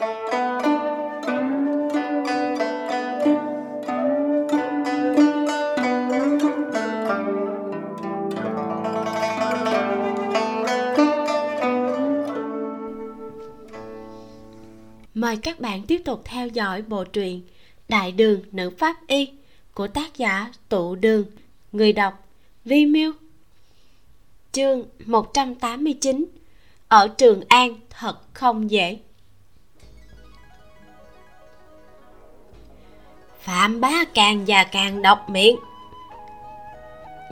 Mời các bạn tiếp tục theo dõi bộ truyện Đại đường nữ pháp y của tác giả Tụ Đường, người đọc Vi Miu. Chương 189 Ở Trường An thật không dễ. Phạm bá càng già càng độc miệng.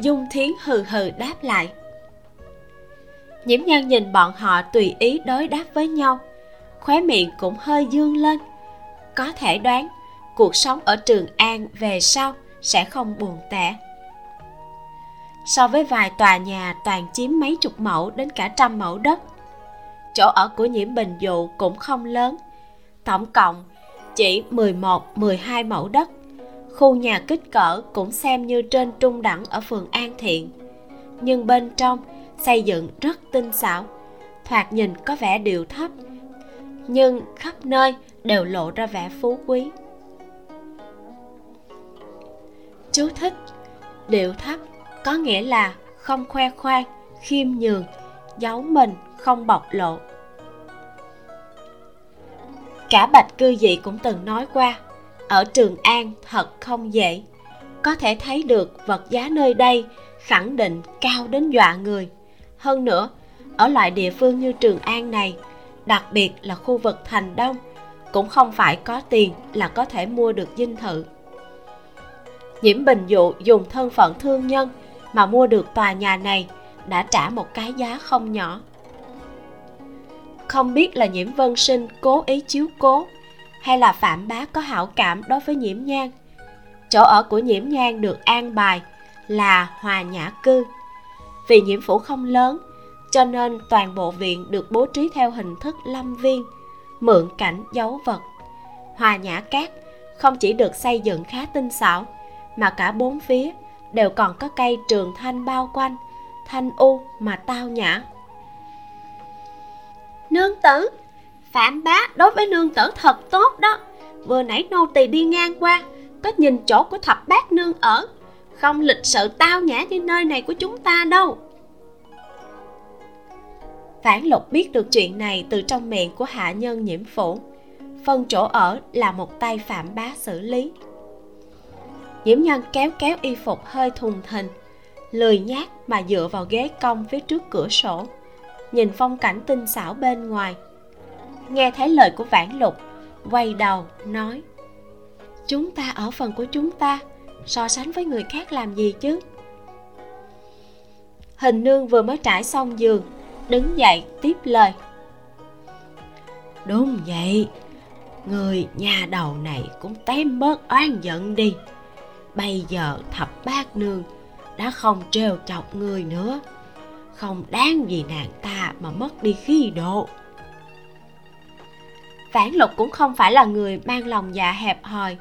Dung Thiến hừ hừ đáp lại. Nhiễm nhan nhìn bọn họ tùy ý đối đáp với nhau, khóe miệng cũng hơi dương lên có thể đoán, cuộc sống ở trường an về sau sẽ không buồn tẻ so với vài tòa nhà toàn chiếm mấy chục mẫu đến cả trăm mẫu đất, chỗ ở của nhiễm bình dụ cũng không lớn tổng cộng chỉ 11, 12 mẫu đất. Khu nhà kích cỡ cũng xem như trên trung đẳng ở phường An Thiện. Nhưng bên trong xây dựng rất tinh xảo thoạt nhìn có vẻ điều thấp nhưng khắp nơi đều lộ ra vẻ phú quý. Chú thích điệu thấp có nghĩa là không khoe khoang khiêm nhường giấu mình không bộc lộ cả bạch cư dị cũng từng nói qua, ở trường an thật không dễ. Có thể thấy được vật giá nơi đây khẳng định cao đến dọa người. Hơn nữa, ở loại địa phương như trường an này, đặc biệt là khu vực thành đông, cũng không phải có tiền là có thể mua được dinh thự. Nhiễm bình dụ dùng thân phận thương nhân mà mua được tòa nhà này đã trả một cái giá không nhỏ không biết là nhiễm vân sinh cố ý chiếu cố hay là phạm bá có hảo cảm đối với nhiễm nhan. Chỗ ở của nhiễm nhan được an bài là hòa nhã cư. Vì nhiễm phủ không lớn, cho nên toàn bộ viện được bố trí theo hình thức lâm viên, mượn cảnh dấu vật. Hòa nhã cát không chỉ được xây dựng khá tinh xảo, mà cả bốn phía đều còn có cây trường thanh bao quanh, thanh u mà tao nhã nương tử. Phạm bá, đối với nương tử thật tốt đó. Vừa nãy nô tỳ đi ngang qua, có nhìn chỗ của thập bát nương ở. Không lịch sự tao nhã như nơi này của chúng ta đâu. Phản lục biết được chuyện này từ trong miệng của hạ nhân nhiễm phủ. Phân chỗ ở là một tay phạm bá xử lý. Nhiễm nhân kéo kéo y phục hơi thùng thình, Lười nhát mà dựa vào ghế cong phía trước cửa sổ. Nhìn phong cảnh tinh xảo bên ngoài. Nghe thấy lời của vãn lục, Quay đầu, nói, Chúng ta ở phần của chúng ta, So sánh với người khác làm gì chứ? Hình nương vừa mới trải xong giường, đứng dậy tiếp lời. Đúng vậy, người nhà đầu này cũng tém bớt oan giận đi. Bây giờ thập bát nương đã không trêu chọc người nữa không đáng vì nàng ta mà mất đi khí độ. Phản lục cũng không phải là người mang lòng dạ hẹp hòi.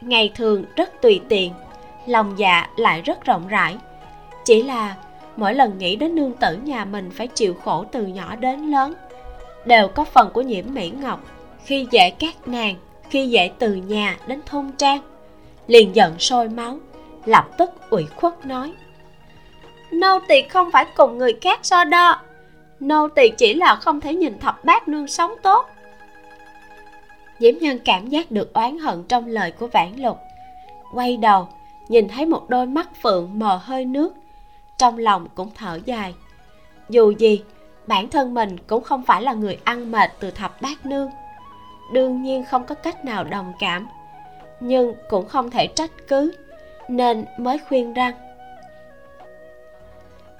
Ngày thường rất tùy tiện, lòng dạ lại rất rộng rãi. Chỉ là mỗi lần nghĩ đến nương tử nhà mình phải chịu khổ từ nhỏ đến lớn, đều có phần của nhiễm mỹ ngọc. Khi dễ các nàng, khi dễ từ nhà đến thôn trang, liền giận sôi máu, lập tức ủy khuất nói nô tỳ không phải cùng người khác so đo. Nô tỳ chỉ là không thể nhìn thập bát nương sống tốt. Diễm nhân cảm giác được oán hận trong lời của vãn lục. Quay đầu, nhìn thấy một đôi mắt phượng mờ hơi nước. Trong lòng cũng thở dài. Dù gì, bản thân mình cũng không phải là người ăn mệt từ thập bát nương. Đương nhiên không có cách nào đồng cảm. Nhưng cũng không thể trách cứ, nên mới khuyên rằng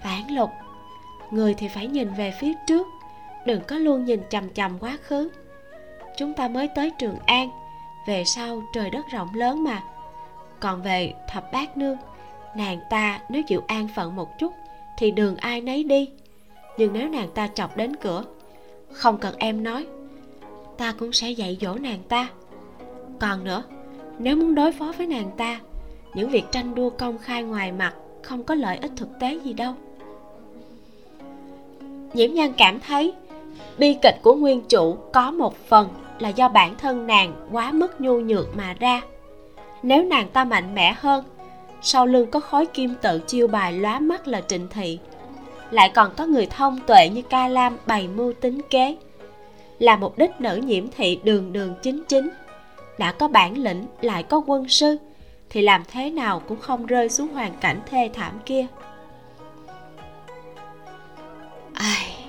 phản lục người thì phải nhìn về phía trước, đừng có luôn nhìn chằm chằm quá khứ. Chúng ta mới tới trường an, về sau trời đất rộng lớn mà. Còn về thập bát nương, nàng ta nếu chịu an phận một chút thì đường ai nấy đi. Nhưng nếu nàng ta chọc đến cửa, không cần em nói, ta cũng sẽ dạy dỗ nàng ta. Còn nữa, nếu muốn đối phó với nàng ta, những việc tranh đua công khai ngoài mặt không có lợi ích thực tế gì đâu nhiễm nhan cảm thấy bi kịch của nguyên chủ có một phần là do bản thân nàng quá mức nhu nhược mà ra. Nếu nàng ta mạnh mẽ hơn, sau lưng có khối kim tự chiêu bài lóa mắt là trịnh thị. Lại còn có người thông tuệ như ca lam bày mưu tính kế. Là một đích nữ nhiễm thị đường đường chính chính. Đã có bản lĩnh, lại có quân sư, thì làm thế nào cũng không rơi xuống hoàn cảnh thê thảm kia ai,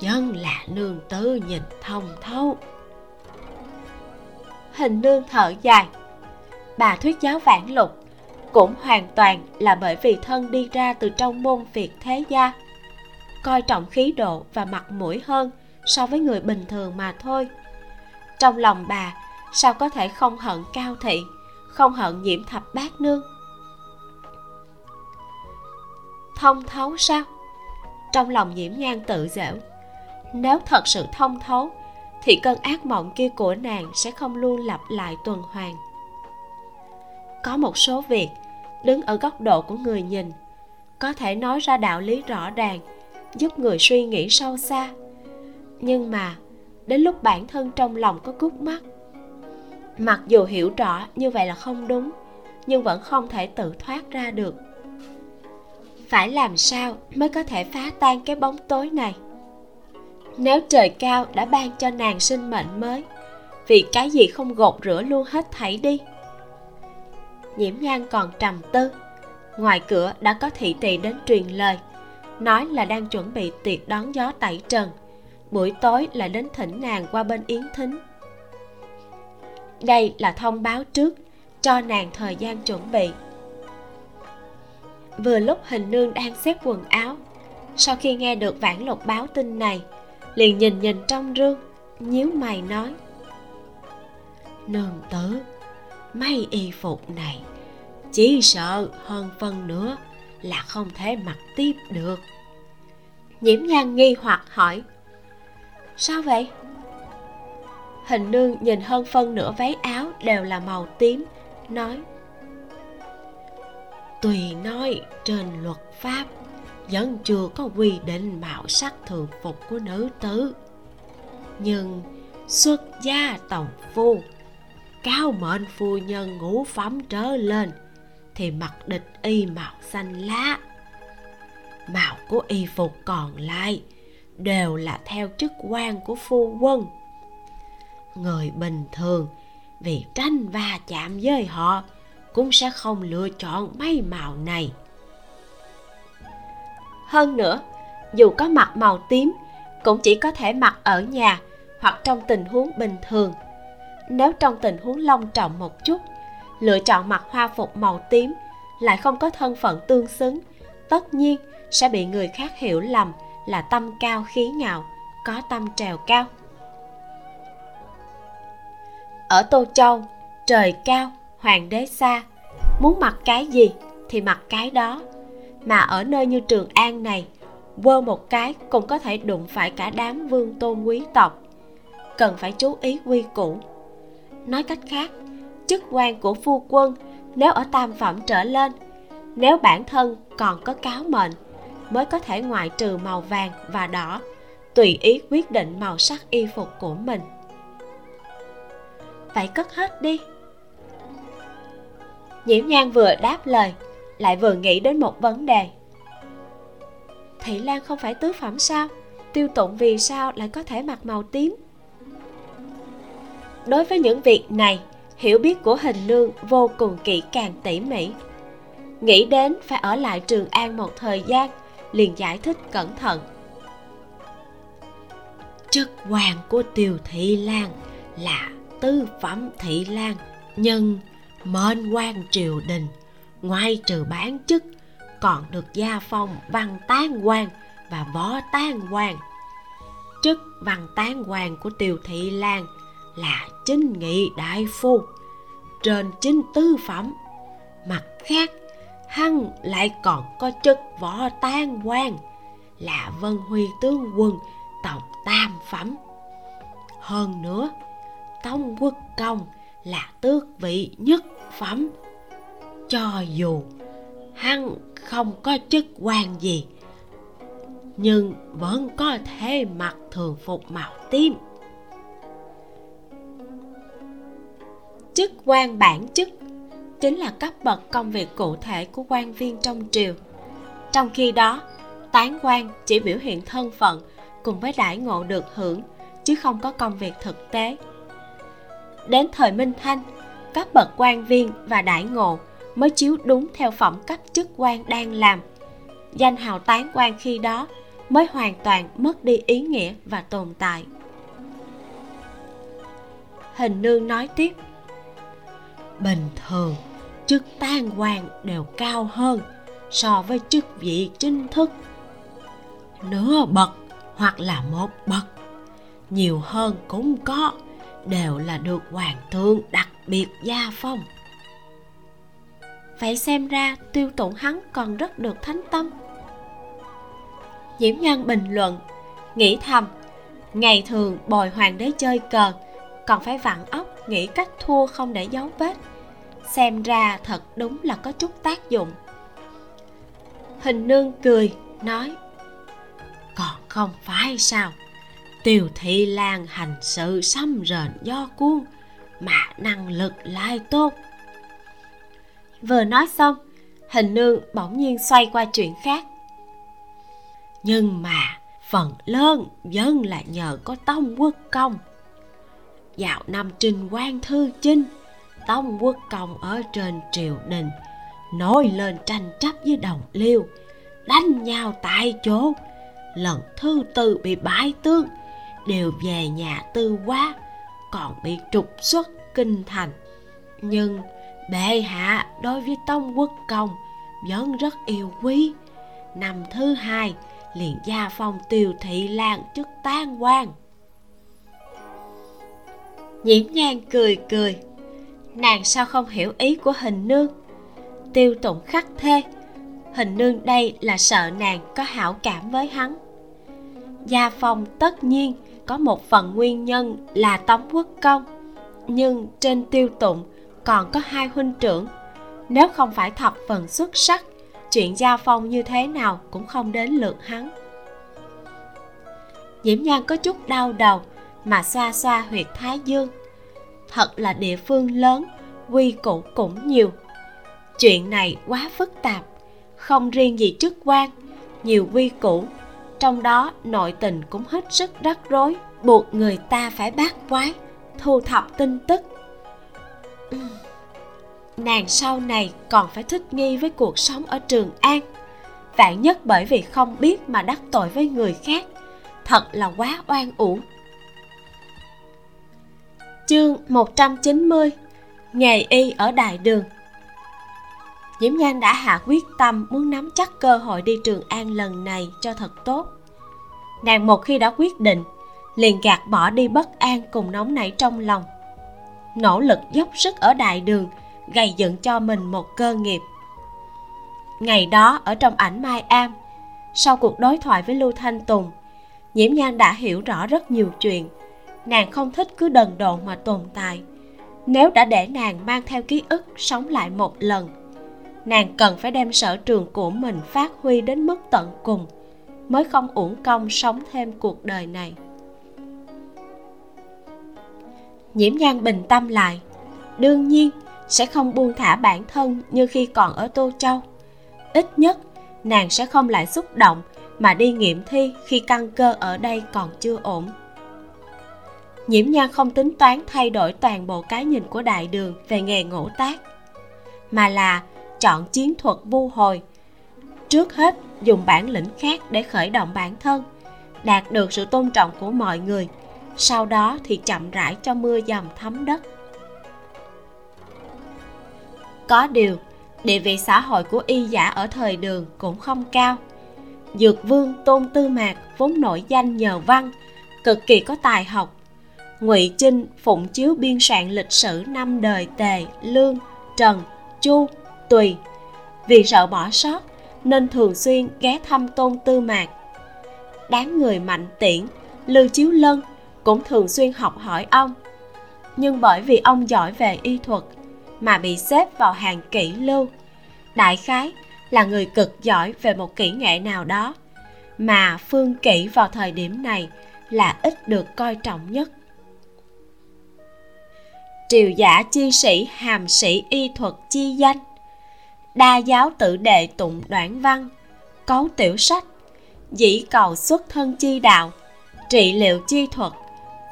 dân là nương tứ nhìn thông thấu. Hình nương thở dài. Bà thuyết giáo vãn lục cũng hoàn toàn là bởi vì thân đi ra từ trong môn việt thế gia. Coi trọng khí độ và mặt mũi hơn so với người bình thường mà thôi. Trong lòng bà, sao có thể không hận cao thị, không hận nhiễm thập bát nương? Thông thấu sao? Trong lòng nhiễm nhan tự dễu nếu thật sự thông thấu, thì cơn ác mộng kia của nàng sẽ không luôn lặp lại tuần hoàn. Có một số việc, đứng ở góc độ của người nhìn, có thể nói ra đạo lý rõ ràng, giúp người suy nghĩ sâu xa. Nhưng mà, đến lúc bản thân trong lòng có cút mắt, mặc dù hiểu rõ như vậy là không đúng, nhưng vẫn không thể tự thoát ra được phải làm sao mới có thể phá tan cái bóng tối này? Nếu trời cao đã ban cho nàng sinh mệnh mới, vì cái gì không gột rửa luôn hết thảy đi? Nhiễm nhan còn trầm tư. Ngoài cửa đã có thị tỳ đến truyền lời, nói là đang chuẩn bị tiệc đón gió tẩy trần. Buổi tối là đến thỉnh nàng qua bên yến thính. Đây là thông báo trước cho nàng thời gian chuẩn bị vừa lúc hình nương đang xếp quần áo. Sau khi nghe được vãn lục báo tin này, liền nhìn nhìn trong rương, nhíu mày nói, nương tử, mấy y phục này, chỉ sợ hơn phân nữa là không thể mặc tiếp được. Nhiễm nhan nghi hoặc hỏi, sao vậy? Hình nương nhìn hơn phân nửa váy áo đều là màu tím, nói tùy nói trên luật pháp, vẫn chưa có quy định mạo sắc thường phục của nữ tử. Nhưng xuất gia tổng phu, cao mệnh phu nhân ngũ phẩm trở lên, thì mặc địch y màu xanh lá. Màu của y phục còn lại đều là theo chức quan của phu quân. Người bình thường vì tranh va chạm với họ cũng sẽ không lựa chọn mấy màu này. Hơn nữa, dù có mặc màu tím, cũng chỉ có thể mặc ở nhà hoặc trong tình huống bình thường. Nếu trong tình huống long trọng một chút, lựa chọn mặc hoa phục màu tím lại không có thân phận tương xứng, tất nhiên sẽ bị người khác hiểu lầm là tâm cao khí ngạo, có tâm trèo cao. Ở tô châu, trời cao hoàng đế xa. Muốn mặc cái gì thì mặc cái đó. Mà ở nơi như trường an này, quơ một cái cũng có thể đụng phải cả đám vương tôn quý tộc. Cần phải chú ý quy củ. Nói cách khác, chức quan của phu quân nếu ở tam phẩm trở lên, nếu bản thân còn có cáo mệnh, mới có thể ngoại trừ màu vàng và đỏ, tùy ý quyết định màu sắc y phục của mình. Vậy cất hết đi nhiễm nhan vừa đáp lời, lại vừa nghĩ đến một vấn đề. Thị lan không phải tứ phẩm sao? Tiêu tụng vì sao lại có thể mặc màu tím? Đối với những việc này, hiểu biết của hình nương vô cùng kỹ càng tỉ mỉ. Nghĩ đến phải ở lại trường an một thời gian, liền giải thích cẩn thận. Chức hoàng của tiêu thị lan là tư phẩm thị lan, nhân mên quan triều đình, ngoài trừ bán chức, còn được gia phong văn tán quan và võ tán quan. Chức văn tán quan của tiêu thị lan là chính nghị đại phu, trên chính tư phẩm. Mặt khác hăng lại còn có chức võ tán quan, là vân huy tướng quân tổng tam phẩm. Hơn nữa tông quốc công là tước vị nhất phẩm. Cho dù hắn không có chức quan gì, nhưng vẫn có thể mặc thường phục màu tím. Chức quan bản chức chính là cấp bậc công việc cụ thể của quan viên trong triều. Trong khi đó, tán quan chỉ biểu hiện thân phận cùng với đãi ngộ được hưởng, chứ không có công việc thực tế đến thời minh thanh, các bậc quan viên và đại ngộ mới chiếu đúng theo phẩm cấp chức quan đang làm. Danh hào tán quan khi đó mới hoàn toàn mất đi ý nghĩa và tồn tại. Hình nương nói tiếp, bình thường, chức tan quan đều cao hơn so với chức vị chính thức. Nửa bậc hoặc là một bậc, nhiều hơn cũng có đều là được hoàng thượng đặc biệt gia phong. Vậy xem ra tiêu tụng hắn còn rất được thánh tâm. Diễm nhan bình luận, nghĩ thầm, ngày thường bồi hoàng đế chơi cờ, còn phải vặn óc nghĩ cách thua không để dấu vết. Xem ra thật đúng là có chút tác dụng. Hình nương cười, nói, còn không phải sao? Tiêu thị lan hành sự xâm rền do cuông, mà năng lực lại tốt. Vừa nói xong, hình nương bỗng nhiên xoay qua chuyện khác. Nhưng mà phần lớn vẫn là nhờ có tông quốc công. Dạo năm trình quan thư chinh, tông quốc công ở trên triều đình, nổi lên tranh chấp với đồng liêu, đánh nhau tại chỗ, lần thứ tư bị bãi tương đều về nhà tư quá, còn bị trục xuất kinh thành. Nhưng bệ hạ đối với tông quốc công vẫn rất yêu quý. Năm thứ hai, liền gia phong tiêu thị lan chức tan quan. Nhiễm nhan cười cười. Nàng sao không hiểu ý của hình nương? Tiêu tụng khắc thê, hình nương đây là sợ nàng có hảo cảm với hắn. Gia phong tất nhiên có một phần nguyên nhân là tống quốc công, nhưng trên tiêu tụng còn có hai huynh trưởng. Nếu không phải thập phần xuất sắc, chuyện gia phong như thế nào cũng không đến lượt hắn. Nhiễm nhan có chút đau đầu mà xoa xoa huyệt thái dương. Thật là địa phương lớn, quy củ cũng nhiều. Chuyện này quá phức tạp, không riêng gì chức quan, nhiều quy củ trong đó, nội tình cũng hết sức rắc rối, buộc người ta phải bát quái, thu thập tin tức. Nàng sau này còn phải thích nghi với cuộc sống ở trường an. Vạn nhất bởi vì không biết mà đắc tội với người khác, thật là quá oan uổng. Chương 190 nghề y ở đại đường. Diễm Nhan đã hạ quyết tâm muốn nắm chắc cơ hội đi Trường An lần này cho thật tốt. Nàng một khi đã quyết định, liền gạt bỏ đi bất an cùng nóng nảy trong lòng. Nỗ lực dốc sức ở đại đường, gây dựng cho mình một cơ nghiệp. Ngày đó ở trong ảnh Mai Am, sau cuộc đối thoại với Lưu Thanh Tùng, Nhiễm Nhan đã hiểu rõ rất nhiều chuyện. Nàng không thích cứ đần độn mà tồn tại. Nếu đã để nàng mang theo ký ức sống lại một lần, nàng cần phải đem sở trường của mình phát huy đến mức tận cùng, mới không uổng công sống thêm cuộc đời này. Nhiễm nhan bình tâm lại, đương nhiên sẽ không buông thả bản thân như khi còn ở tô châu. Ít nhất, nàng sẽ không lại xúc động mà đi nghiệm thi khi căn cơ ở đây còn chưa ổn. Nhiễm nhan không tính toán thay đổi toàn bộ cái nhìn của đại đường về nghề ngũ tác, mà là chọn chiến thuật vu hồi. Trước hết, dùng bản lĩnh khác để khởi động bản thân, đạt được sự tôn trọng của mọi người, sau đó thì chậm rãi cho mưa dầm thấm đất. Có điều, địa vị xã hội của y giả ở thời đường cũng không cao. Dược vương tôn tư mạc vốn nổi danh nhờ văn, cực kỳ có tài học. Ngụy chinh phụng chiếu biên soạn lịch sử năm đời tề, lương, trần, chu tùy. Vì sợ bỏ sót, nên thường xuyên ghé thăm tôn tư mạc. Đám người mạnh tiễn, lưu chiếu lân cũng thường xuyên học hỏi ông. Nhưng bởi vì ông giỏi về y thuật mà bị xếp vào hàng kỹ lưu, đại khái là người cực giỏi về một kỹ nghệ nào đó mà phương kỹ vào thời điểm này là ít được coi trọng nhất. Triều giả chi sĩ, hàm sĩ y thuật chi danh đa giáo tự đệ tụng đoạn văn, cấu tiểu sách, dĩ cầu xuất thân chi đạo, trị liệu chi thuật,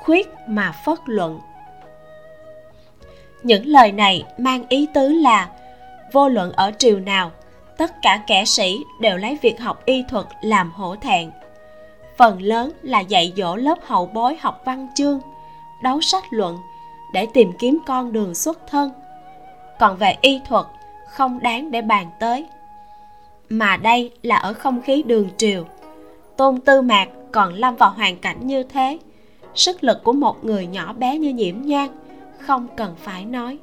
khuyết mà phất luận. Những lời này mang ý tứ là, vô luận ở triều nào, tất cả kẻ sĩ đều lấy việc học y thuật làm hổ thẹn. Phần lớn là dạy dỗ lớp hậu bối học văn chương, đấu sách luận để tìm kiếm con đường xuất thân. Còn về y thuật không đáng để bàn tới. Mà đây là ở không khí đường triều. Tôn tư mạc còn lâm vào hoàn cảnh như thế. Sức lực của một người nhỏ bé như nhiễm nhang không cần phải nói.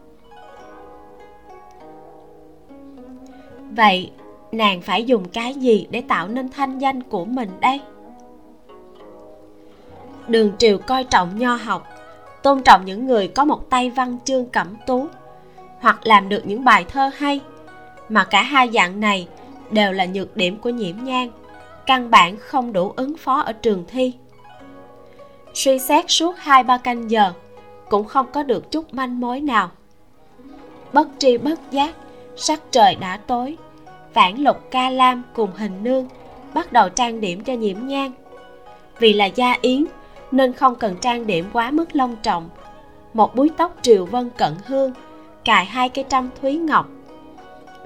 Vậy nàng phải dùng cái gì để tạo nên thanh danh của mình đây? Đường triều coi trọng nho học. Tôn trọng những người có một tay văn chương cẩm tú hoặc làm được những bài thơ hay. Mà cả hai dạng này đều là nhược điểm của nhiễm nhang, căn bản không đủ ứng phó ở trường thi. Suy xét suốt hai ba canh giờ, cũng không có được chút manh mối nào. Bất tri bất giác, sắc trời đã tối vãn lục ca lam cùng hình nương bắt đầu trang điểm cho nhiễm nhang. Vì là gia yến, nên không cần trang điểm quá mức long trọng. Một búi tóc triều vân cận hương cài hai cây trăm thúy ngọc.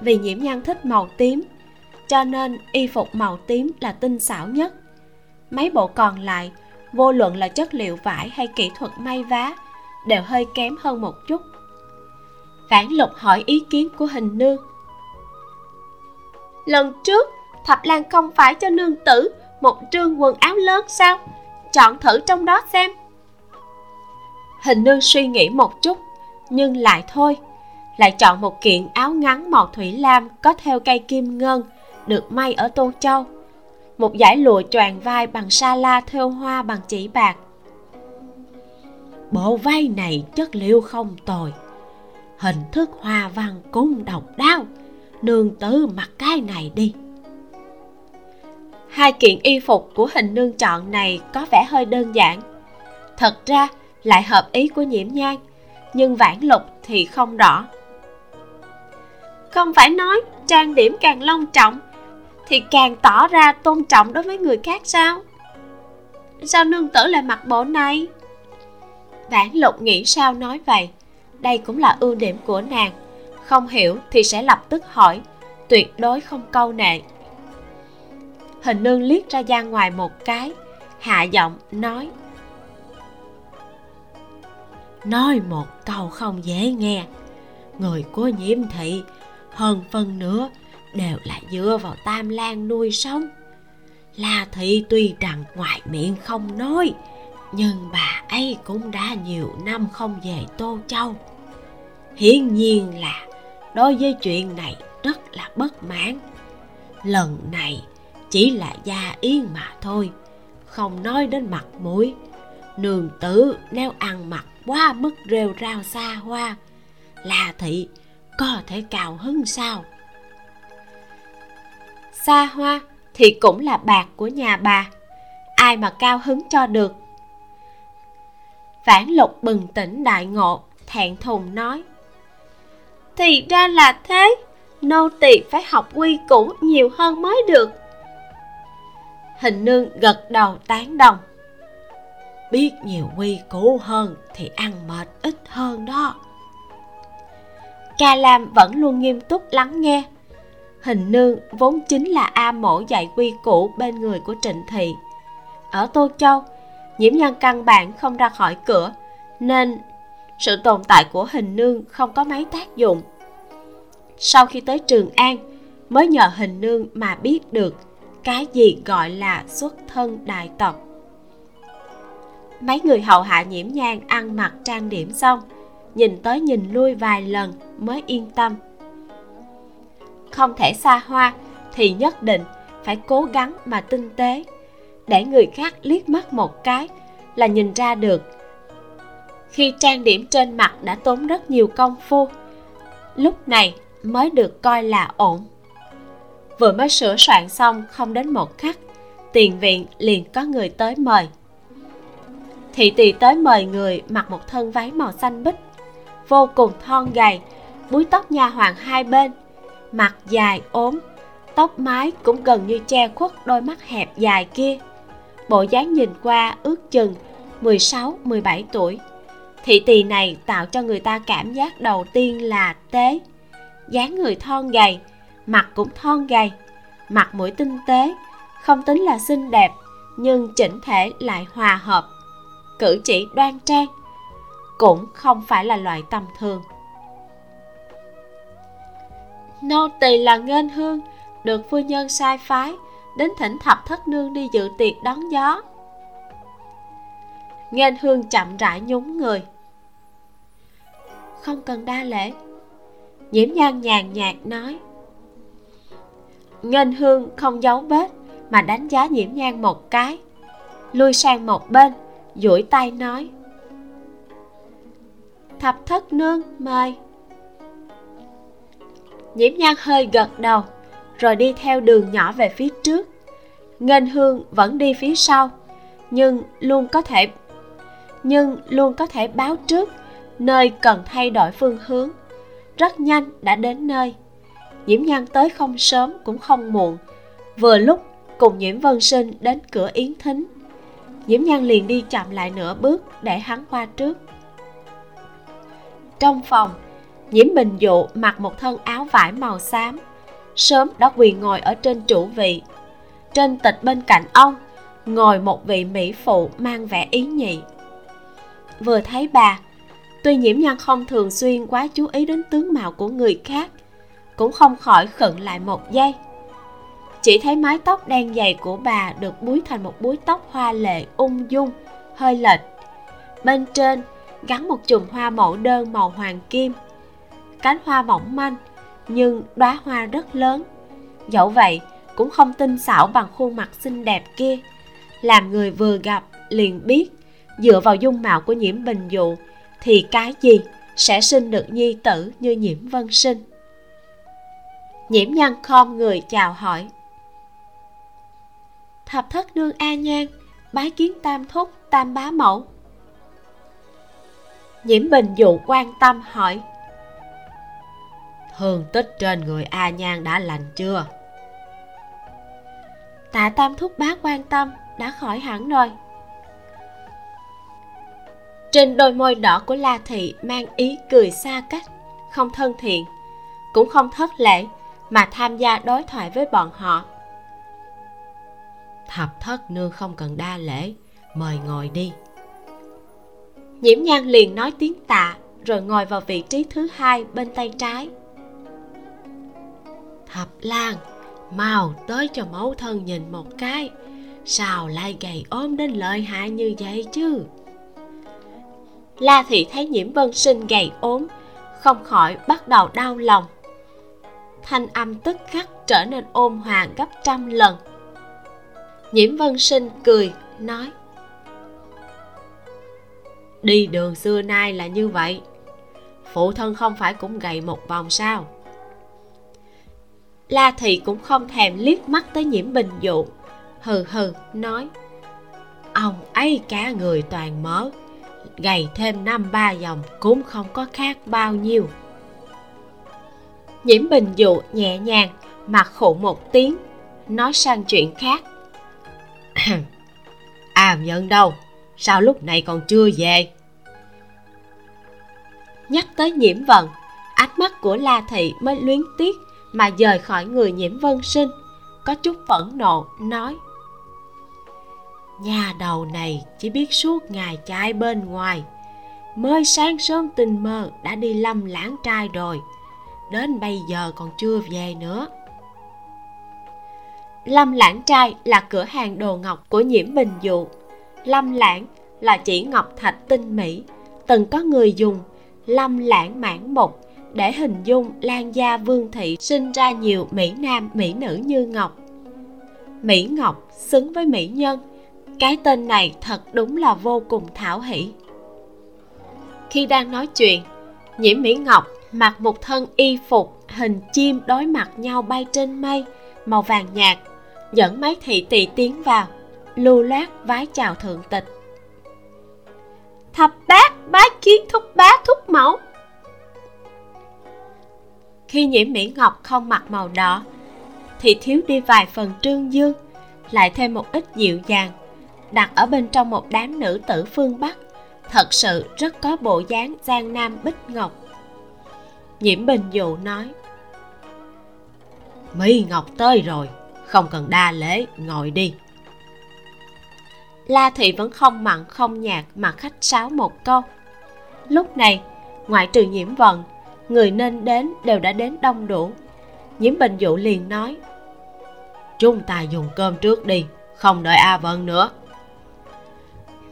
Vì nhiễm nhan thích màu tím cho nên y phục màu tím là tinh xảo nhất. Mấy bộ còn lại vô luận là chất liệu vải hay kỹ thuật may vá đều hơi kém hơn một chút. Vãn lục hỏi ý kiến của hình nương. Lần trước thập lan không phải cho nương tử một trương quần áo lớn sao? Chọn thử trong đó xem. Hình nương suy nghĩ một chút nhưng lại thôi, lại chọn một kiện áo ngắn màu thủy lam có theo cây kim ngân, được may ở tô châu. Một dải lụa choàng vai bằng sa la thêu hoa bằng chỉ bạc. Bộ vai này chất liệu không tồi, hình thức hoa văn cũng độc đáo. Nương tử mặc cái này đi. Hai kiện y phục của hình nương chọn này có vẻ hơi đơn giản. Thật ra, lại hợp ý của nhiễm nhang nhưng vãn lục thì không rõ. Không phải nói trang điểm càng long trọng thì càng tỏ ra tôn trọng đối với người khác sao? Sao nương tử lại mặc bộ này? Vãn lục nghĩ sao nói vậy? Đây cũng là ưu điểm của nàng. Không hiểu thì sẽ lập tức hỏi, tuyệt đối không câu nệ. Hình nương liếc ra gian ngoài một cái, hạ giọng nói nói một câu không dễ nghe. Người của nhiễm thị, hơn phân nữa đều là dựa vào tam lan nuôi sống. La thị tuy rằng ngoài miệng không nói, nhưng bà ấy cũng đã nhiều năm không về tô châu. Hiển nhiên là đối với chuyện này rất là bất mãn. Lần này chỉ là gia yên mà thôi, không nói đến mặt mũi. Nương tử nếu ăn mặc quá mức rêu rao xa hoa. Là thị, có thể cao hứng sao? Xa hoa thì cũng là bạc của nhà bà. Ai mà cao hứng cho được? Vãn lục bừng tỉnh đại ngộ, thẹn thùng nói. Thì ra là thế, nô tỳ phải học quy củ nhiều hơn mới được. Hình nương gật đầu tán đồng biết nhiều quy củ hơn thì ăn mệt ít hơn đó. Ca lam vẫn luôn nghiêm túc lắng nghe. Hình nương vốn chính là a mổ dạy quy củ bên người của trịnh thị. Ở tô châu, nhiễm nhân căn bản không ra khỏi cửa, nên sự tồn tại của hình nương không có mấy tác dụng. Sau khi tới trường an, mới nhờ hình nương mà biết được cái gì gọi là xuất thân đại tộc mấy người hầu hạ nhiễm nhang ăn mặc trang điểm xong, nhìn tới nhìn lui vài lần mới yên tâm. Không thể xa hoa thì nhất định phải cố gắng mà tinh tế. Để người khác liếc mắt một cái là nhìn ra được. Khi trang điểm trên mặt đã tốn rất nhiều công phu, lúc này mới được coi là ổn. Vừa mới sửa soạn xong không đến một khắc, tiền viện liền có người tới mời thị tỳ tới mời người mặc một thân váy màu xanh bích, vô cùng thon gầy, búi tóc nha hoàng hai bên, mặt dài ốm, tóc mái cũng gần như che khuất đôi mắt hẹp dài kia. Bộ dáng nhìn qua ước chừng 16-17 tuổi. Thị tỳ này tạo cho người ta cảm giác đầu tiên là tế, dáng người thon gầy, mặt cũng thon gầy, mặt mũi tinh tế, không tính là xinh đẹp, nhưng chỉnh thể lại hòa hợp cử chỉ đoan trang cũng không phải là loại tầm thường. Nô tỳ là nghênh hương, được phu nhân sai phái, đến thỉnh thập thất nương đi dự tiệc đón gió. Nghênh hương chậm rãi nhún người. Không cần đa lễ nhiễm nhan nhàn nhạt nói. Nghênh hương không giấu bếp mà đánh giá nhiễm nhan một cái, lui sang một bên duỗi tay nói. Thập thất nương, mời. Nhiễm nhan hơi gật đầu, rồi đi theo đường nhỏ về phía trước. Nghênh hương vẫn đi phía sau, nhưng luôn có thể, nhưng luôn có thể báo trước nơi cần thay đổi phương hướng. Rất nhanh đã đến nơi. Nhiễm nhan tới không sớm cũng không muộn, vừa lúc cùng nhiễm vân sinh đến cửa yến thính diễm nhan liền đi chậm lại nửa bước để hắn qua trước. Trong phòng nhiễm bình dụ mặc một thân áo vải màu xám. Sớm đã quỳ ngồi ở trên chủ vị. Trên tịch bên cạnh ông, ngồi một vị mỹ phụ mang vẻ ý nhị. Vừa thấy bà, tuy nhiễm nhan không thường xuyên quá chú ý đến tướng mạo của người khác, cũng không khỏi khựng lại một giây chỉ thấy mái tóc đen dày của bà được búi thành một búi tóc hoa lệ, ung dung, hơi lệch. Bên trên, gắn một chùm hoa mẫu đơn màu hoàng kim. Cánh hoa mỏng manh, nhưng đóa hoa rất lớn. Dẫu vậy, cũng không tinh xảo bằng khuôn mặt xinh đẹp kia. Làm người vừa gặp, liền biết, dựa vào dung mạo của nhiễm bình dụ, thì cái gì sẽ sinh được nhi tử như nhiễm vân sinh? Nhiễm nhân khom người chào hỏi thập thất nương a nhan bái kiến tam thúc tam bá mẫu. Nhiễm bình dụ quan tâm hỏi thương tích trên người a nhan đã lành chưa? Tạ tam thúc bá quan tâm đã khỏi hẳn rồi. Trên đôi môi đỏ của la thị mang ý cười xa cách không thân thiện cũng không thất lễ mà tham gia đối thoại với bọn họ thập thất nương không cần đa lễ mời ngồi đi. Nhiễm nhan liền nói tiếng tạ rồi ngồi vào vị trí thứ hai bên tay trái. Thập lan mau tới cho mẫu thân nhìn một cái. Sao lại gầy ốm đến lợi hại như vậy chứ? La thị thấy nhiễm vân sinh gầy ốm không khỏi bắt đầu đau lòng. Thanh âm tức khắc trở nên ôn hòa gấp trăm lần nhiễm vân sinh cười, nói. Đi đường xưa nay là như vậy. Phụ thân không phải cũng gầy một vòng sao? La thị cũng không thèm liếc mắt tới nhiễm bình dụ. Hừ hừ, nói. Ông ấy cả người toàn mỡ gầy thêm năm ba dòng cũng không có khác bao nhiêu. Nhiễm bình dụ nhẹ nhàng mặt khụ một tiếng, nói sang chuyện khác. à nhận đâu? Sao lúc này còn chưa về? Nhắc tới nhiễm vận ánh mắt của la thị mới luyến tiếc mà rời khỏi người nhiễm vân sinh. Có chút phẫn nộ nói nhà đầu này chỉ biết suốt ngày chạy bên ngoài. Mới sáng sớm tình mơ đã đi lâm lãng trai rồi. Đến bây giờ còn chưa về nữa lâm lãng trai là cửa hàng đồ ngọc của nhiễm bình dụ. Lâm lãng là chỉ ngọc thạch tinh mỹ, từng có người dùng lâm lãng mãn mục để hình dung lan gia vương thị sinh ra nhiều mỹ nam, mỹ nữ như ngọc. Mỹ ngọc xứng với mỹ nhân, cái tên này thật đúng là vô cùng thảo hỷ. Khi đang nói chuyện, nhiễm mỹ ngọc mặc một thân y phục hình chim đối mặt nhau bay trên mây, màu vàng nhạt dẫn mấy thị tỳ tiến vào, lưu loát vái chào thượng tịch. Thập bát bái kiến thúc bá thúc mẫu. Khi nhiễm mỹ ngọc không mặc màu đỏ, thì thiếu đi vài phần trương dương, lại thêm một ít dịu dàng, đặt ở bên trong một đám nữ tử phương bắc, thật sự rất có bộ dáng giang nam bích ngọc. Nhiễm bình dụ nói, mỹ ngọc tới rồi không cần đa lễ, ngồi đi. La thị vẫn không mặn, không nhạt mà khách sáo một câu. Lúc này, ngoại trừ nhiễm vận người nên đến đều đã đến đông đủ. Nhiễm bình dụ liền nói, chúng ta dùng cơm trước đi, không đợi a vân nữa.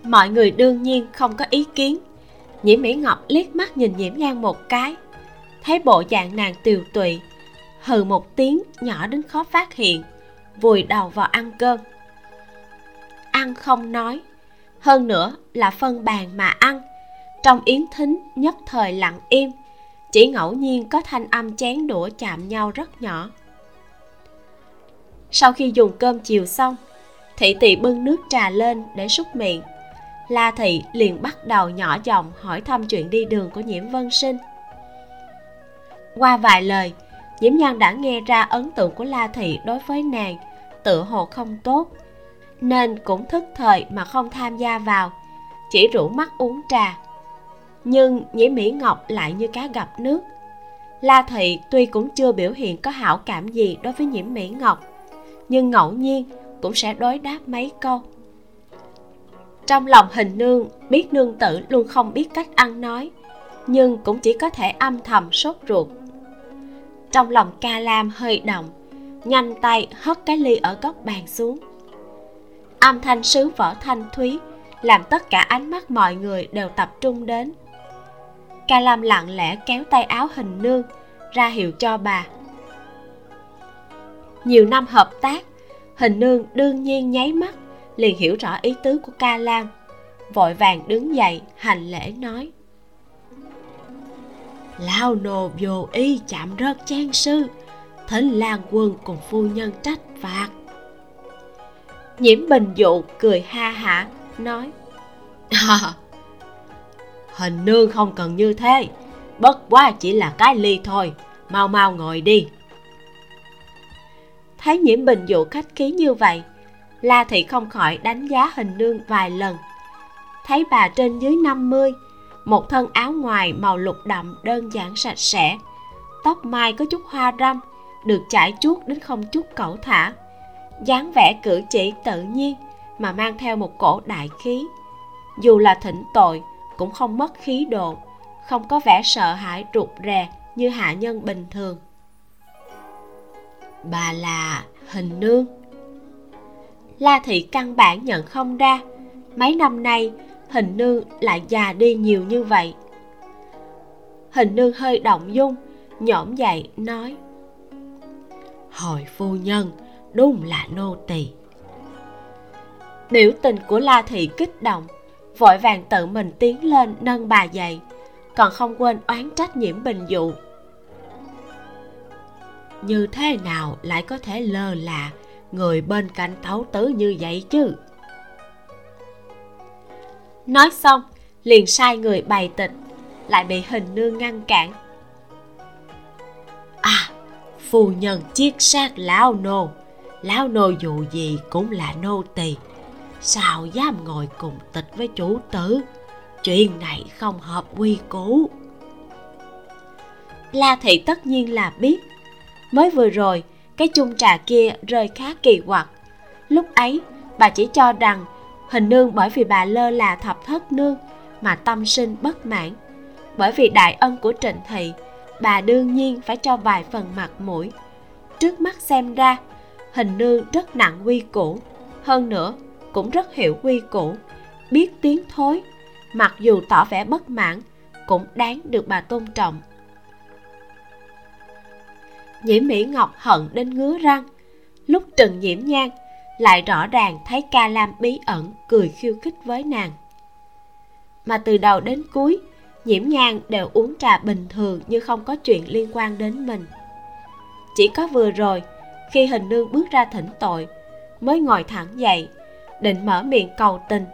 Mọi người đương nhiên không có ý kiến. Nhiễm mỹ ngọc liếc mắt nhìn nhiễm nhan một cái, thấy bộ dạng nàng tiều tụy, hừ một tiếng, nhỏ đến khó phát hiện vùi đầu vào ăn cơm. Ăn không nói. Hơn nữa là phân bàn mà ăn. Trong yến thính nhất thời lặng im, chỉ ngẫu nhiên có thanh âm chén đũa chạm nhau rất nhỏ. Sau khi dùng cơm chiều xong, thị tỳ bưng nước trà lên để súc miệng. La thị liền bắt đầu nhỏ giọng hỏi thăm chuyện đi đường của nhiễm vân sinh. Qua vài lời diễm nhan đã nghe ra ấn tượng của la thị đối với nàng, tự hồ không tốt, nên cũng thức thời mà không tham gia vào, chỉ rủ mắt uống trà. Nhưng Nhĩ mỹ ngọc lại như cá gặp nước. La thị tuy cũng chưa biểu hiện có hảo cảm gì đối với nhiễm mỹ ngọc, nhưng ngẫu nhiên cũng sẽ đối đáp mấy câu. Trong lòng hình nương, biết nương tử luôn không biết cách ăn nói, nhưng cũng chỉ có thể âm thầm sốt ruột trong lòng ca lam hơi động, nhanh tay hất cái ly ở góc bàn xuống. Âm thanh sứ vỡ thanh thúy làm tất cả ánh mắt mọi người đều tập trung đến. Ca lam lặng lẽ kéo tay áo hình nương ra hiệu cho bà. Nhiều năm hợp tác, hình nương đương nhiên nháy mắt liền hiểu rõ ý tứ của ca lam, vội vàng đứng dậy hành lễ nói lao nô vô ý chạm rớt trang sư. Thỉnh lan quân cùng phu nhân trách phạt. Nhiễm bình dụ cười ha hả nói. À, hình nương không cần như thế. Bất quá chỉ là cái ly thôi. Mau mau ngồi đi. Thấy nhiễm bình dụ khách khí như vậy la thị không khỏi đánh giá hình nương vài lần. Thấy bà trên dưới 50 một thân áo ngoài màu lục đậm, đơn giản, sạch sẽ. Tóc mai có chút hoa râm, được chải chuốt đến không chút cẩu thả. Dáng vẻ cử chỉ tự nhiên, mà mang theo một cổ đại khí. Dù là thỉnh tội, cũng không mất khí độ, không có vẻ sợ hãi rụt rè như hạ nhân bình thường. Bà là hình nương. La thị căn bản nhận không ra, mấy năm nay hình nương lại già đi nhiều như vậy. Hình nương hơi động dung nhõm dậy nói hồi phu nhân đúng là nô tỳ. Biểu tình của la thị kích động vội vàng tự mình tiến lên nâng bà dậy còn không quên oán trách nhiễm bình dụ. Như thế nào lại có thể lơ là người bên cạnh thấu tứ như vậy chứ nói xong, liền sai người bày tịch, lại bị hình nương ngăn cản. À phu nhân chiết sát lão nô. Lão nô dù gì cũng là nô tỳ. Sao dám ngồi cùng tịch với chủ tử? Chuyện này không hợp quy củ. La thị tất nhiên là biết. Mới vừa rồi, cái chung trà kia rơi khá kỳ quặc. Lúc ấy, bà chỉ cho rằng hình nương bởi vì bà lơ là thập thất nương mà tâm sinh bất mãn. Bởi vì đại ân của trịnh thị, bà đương nhiên phải cho vài phần mặt mũi. Trước mắt xem ra, hình nương rất nặng quy củ. Hơn nữa, cũng rất hiểu quy củ, biết tiếng thối. Mặc dù tỏ vẻ bất mãn, cũng đáng được bà tôn trọng. Nhiễm mỹ ngọc hận đến ngứa răng. Lúc trần nhiễm nhang lại rõ ràng thấy ca lam bí ẩn cười khiêu khích với nàng. Mà từ đầu đến cuối, nhiễm nhang đều uống trà bình thường như không có chuyện liên quan đến mình. Chỉ có vừa rồi, khi hình nương bước ra thỉnh tội, mới ngồi thẳng dậy, định mở miệng cầu tình,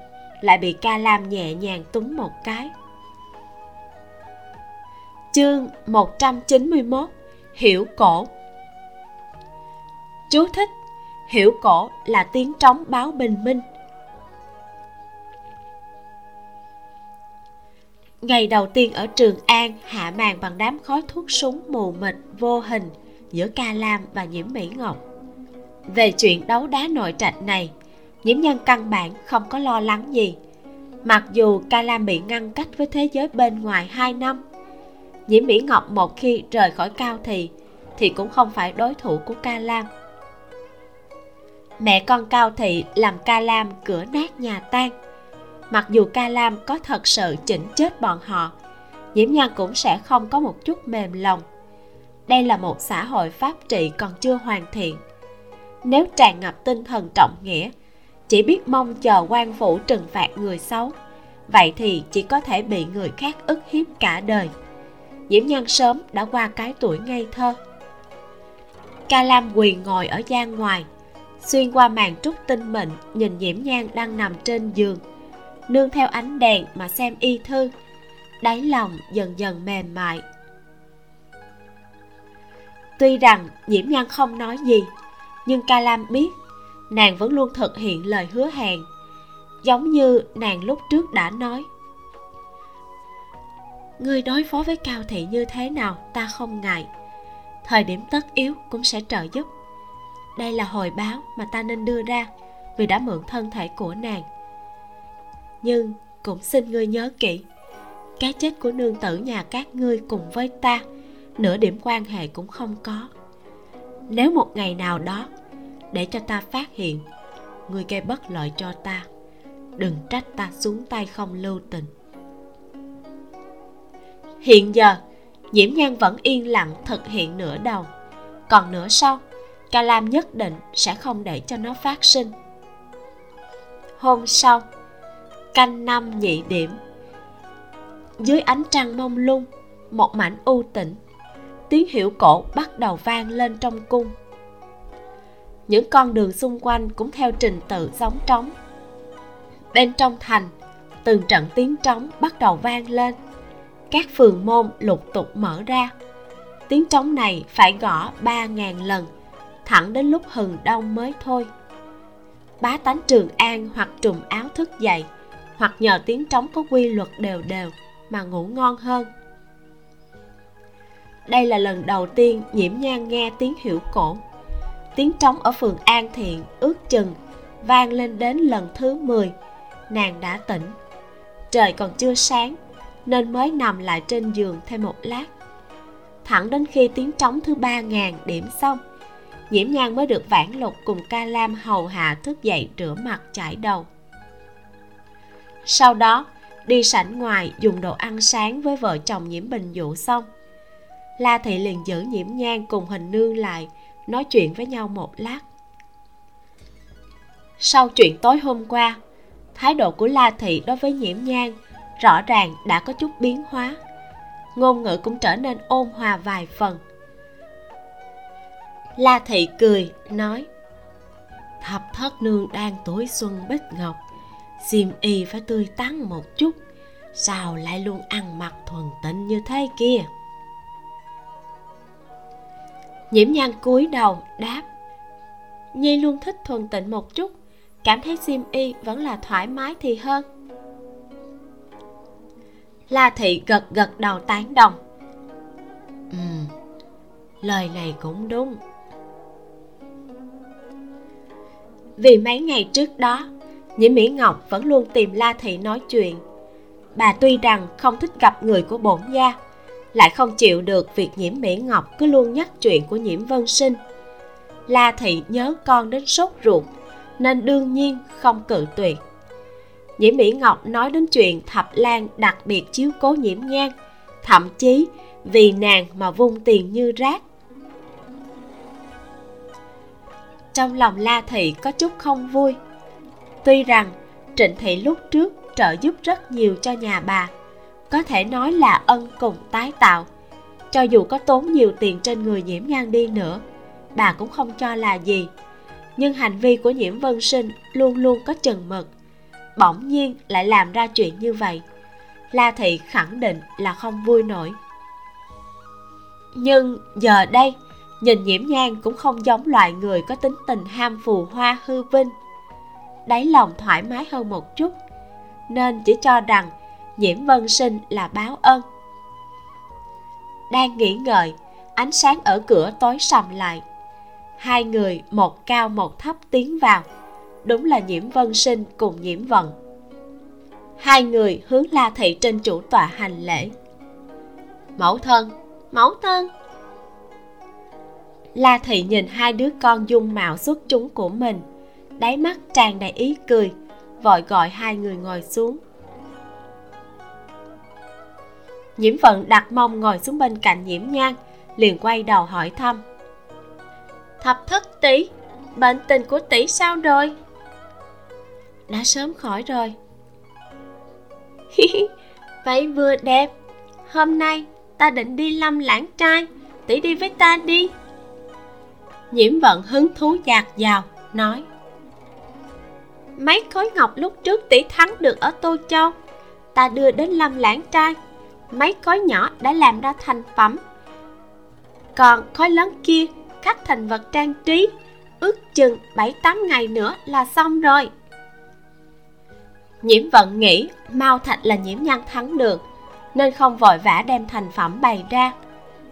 lại bị ca lam nhẹ nhàng túng một cái. Chương 191 hiểu cổ. Chú thích hiểu cổ là tiếng trống báo bình minh. Ngày đầu tiên ở trường an, hạ màn bằng đám khói thuốc súng mù mịt, vô hình giữa ca lam và nhiễm mỹ ngọc. Về chuyện đấu đá nội trạch này, nhiễm nhân căn bản không có lo lắng gì. Mặc dù ca lam bị ngăn cách với thế giới bên ngoài 2 năm, nhiễm mỹ ngọc một khi rời khỏi cao thì thì cũng không phải đối thủ của ca lam mẹ con cao thị làm ca lam cửa nát nhà tan. Mặc dù ca lam có thật sự chỉnh chết bọn họ nhiễm nhan cũng sẽ không có một chút mềm lòng. Đây là một xã hội pháp trị còn chưa hoàn thiện. Nếu tràn ngập tinh thần trọng nghĩa, chỉ biết mong chờ quan phủ trừng phạt người xấu, vậy thì chỉ có thể bị người khác ức hiếp cả đời. Nhiễm nhan sớm đã qua cái tuổi ngây thơ. Ca lam quỳ ngồi ở gian ngoài xuyên qua màn trúc tinh mịn, nhìn nhiễm nhan đang nằm trên giường. Nương theo ánh đèn mà xem y thư. Đáy lòng dần dần mềm mại. Tuy rằng nhiễm nhan không nói gì, nhưng ca lam biết nàng vẫn luôn thực hiện lời hứa hẹn, giống như nàng lúc trước đã nói. Ngươi đối phó với cao thị như thế nào, ta không ngại. Thời điểm tất yếu cũng sẽ trợ giúp đây là hồi báo mà ta nên đưa ra vì đã mượn thân thể của nàng. Nhưng cũng xin ngươi nhớ kỹ, cái chết của nương tử nhà các ngươi cùng với ta, nửa điểm quan hệ cũng không có. Nếu một ngày nào đó, để cho ta phát hiện, ngươi gây bất lợi cho ta, đừng trách ta xuống tay không lưu tình. Hiện giờ, nhiễm nhan vẫn yên lặng thực hiện nửa đầu, còn nửa sau ca lam nhất định sẽ không để cho nó phát sinh. Hôm sau, canh năm nhị điểm, dưới ánh trăng mông lung, một mảnh u tĩnh tiếng hiệu cổ bắt đầu vang lên trong cung. Những con đường xung quanh cũng theo trình tự giống trống. Bên trong thành, từng trận tiếng trống bắt đầu vang lên. Các phường môn lục tục mở ra. Tiếng trống này phải gõ ba ngàn lần thẳng đến lúc hừng đông mới thôi. Bá tánh trường an hoặc trùm áo thức dậy, hoặc nhờ tiếng trống có quy luật đều đều mà ngủ ngon hơn. Đây là lần đầu tiên nhiễm nhan nghe tiếng hiểu cổ. Tiếng trống ở phường an thiện ước chừng vang lên đến lần thứ 10 nàng đã tỉnh. Trời còn chưa sáng, nên mới nằm lại trên giường thêm một lát. Thẳng đến khi tiếng trống thứ ba ngàn điểm xong nhiễm nhan mới được vãn lục cùng ca lam hầu hạ thức dậy rửa mặt chải đầu. Sau đó, đi sảnh ngoài dùng đồ ăn sáng với vợ chồng nhiễm bình dụ xong. La thị liền giữ nhiễm nhan cùng hình nương lại, nói chuyện với nhau một lát. Sau chuyện tối hôm qua, thái độ của la thị đối với nhiễm nhan rõ ràng đã có chút biến hóa. Ngôn ngữ cũng trở nên ôn hòa vài phần la thị cười, nói, thập thất nương đang tuổi xuân bích ngọc, xiêm y phải tươi tắn một chút, sao lại luôn ăn mặc thuần tịnh như thế kia? Nhiễm nhan cúi đầu đáp, nhi luôn thích thuần tịnh một chút, cảm thấy xiêm y vẫn là thoải mái thì hơn. La thị gật gật đầu tán đồng ừ lời này cũng đúng. Vì mấy ngày trước đó nhiễm mỹ ngọc vẫn luôn tìm la thị nói chuyện. Bà tuy rằng không thích gặp người của bổn gia, lại không chịu được việc nhiễm mỹ ngọc cứ luôn nhắc chuyện của nhiễm vân sinh. La thị nhớ con đến sốt ruột, nên đương nhiên không cự tuyệt. Nhiễm mỹ ngọc nói đến chuyện thập lan đặc biệt chiếu cố nhiễm nhan, thậm chí vì nàng mà vung tiền như rác. Trong lòng la thị có chút không vui. Tuy rằng, trịnh thị lúc trước trợ giúp rất nhiều cho nhà bà, có thể nói là ân cùng tái tạo. Cho dù có tốn nhiều tiền trên người nhiễm nhan đi nữa, bà cũng không cho là gì. Nhưng hành vi của nhiễm vân sinh luôn luôn có chừng mực, bỗng nhiên lại làm ra chuyện như vậy. La thị khẳng định là không vui nổi. Nhưng giờ đây nhìn nhiễm nhang cũng không giống loại người có tính tình ham phù hoa hư vinh. Đáy lòng thoải mái hơn một chút, nên chỉ cho rằng nhiễm vân sinh là báo ân. Đang nghĩ ngợi, ánh sáng ở cửa tối sầm lại. Hai người một cao một thấp tiến vào. Đúng là nhiễm vân sinh cùng nhiễm vận hai người hướng la thị trên chủ tọa hành lễ. Mẫu thân mẫu thân la thị nhìn hai đứa con dung mạo xuất chúng của mình. Đáy mắt tràn đầy ý cười, vội gọi hai người ngồi xuống. Nhiễm vận đặt mông ngồi xuống bên cạnh nhiễm nhan, liền quay đầu hỏi thăm. Thập thất tỷ, bệnh tình của tỷ sao rồi? Đã sớm khỏi rồi. Vậy vừa đẹp, hôm nay ta định đi lâm lãng trai, tỷ đi với ta đi nhiễm vận hứng thú dạt dào nói. Mấy khối ngọc lúc trước tỷ thắng được ở tô châu ta đưa đến lâm lãng trai. Mấy khối nhỏ đã làm ra thành phẩm. Còn khối lớn kia cắt thành vật trang trí ước chừng bảy tám ngày nữa là xong rồi. Nhiễm vận nghĩ mau thạch là nhiễm nhan thắng được nên không vội vã đem thành phẩm bày ra.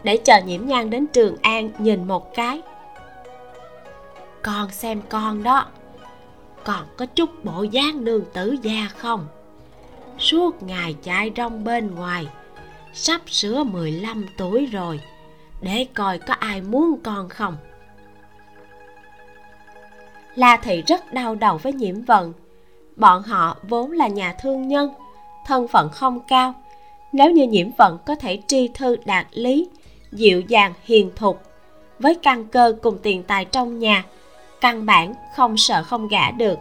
Để chờ nhiễm nhan đến trường an nhìn một cái con xem con đó. Còn có chút bộ dáng nương tử gia không? Suốt ngày chạy rong bên ngoài. Sắp sửa 15 tuổi rồi. Để coi có ai muốn con không? La thị rất đau đầu với nhiễm vận. Bọn họ vốn là nhà thương nhân, thân phận không cao. Nếu như nhiễm vận có thể tri thư đạt lý, dịu dàng, hiền thục, với căn cơ cùng tiền tài trong nhà căn bản không sợ không gả được.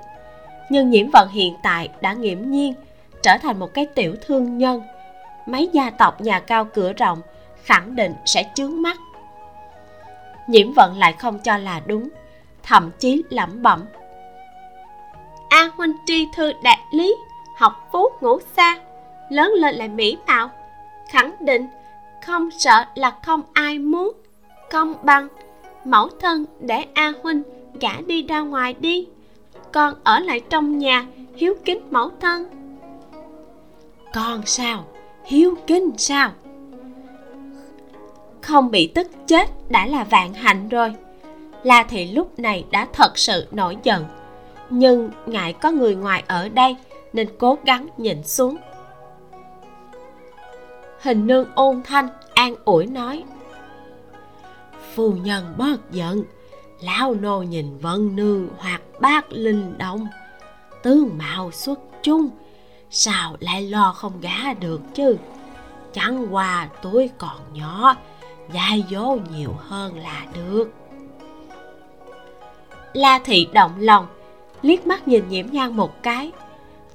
Nhưng nhiễm vận hiện tại đã nghiễm nhiên, trở thành một cái tiểu thương nhân. Mấy gia tộc nhà cao cửa rộng khẳng định sẽ chướng mắt. Nhiễm vận lại không cho là đúng, thậm chí lẩm bẩm. A huynh tri thư đạt lý, học phú ngủ xa lớn lên lại mỹ mạo, khẳng định không sợ là không ai muốn, công bằng, mẫu thân để a huynh gả đi ra ngoài đi. Con ở lại trong nhà hiếu kính mẫu thân. Con sao? Hiếu kính sao? Không bị tức chết đã là vạn hạnh rồi. La thị lúc này đã thật sự nổi giận. Nhưng ngại có người ngoài ở đây nên cố gắng nhìn xuống. Hình nương ôn thanh an ủi nói phu nhân bớt giận lão nô nhìn vân nương hoặc bác linh đông. Tướng mạo xuất chung sao lại lo không gả được chứ? Chẳng qua tuổi còn nhỏ, dai dỗ nhiều hơn là được. La thị động lòng, liếc mắt nhìn nhiễm nhan một cái.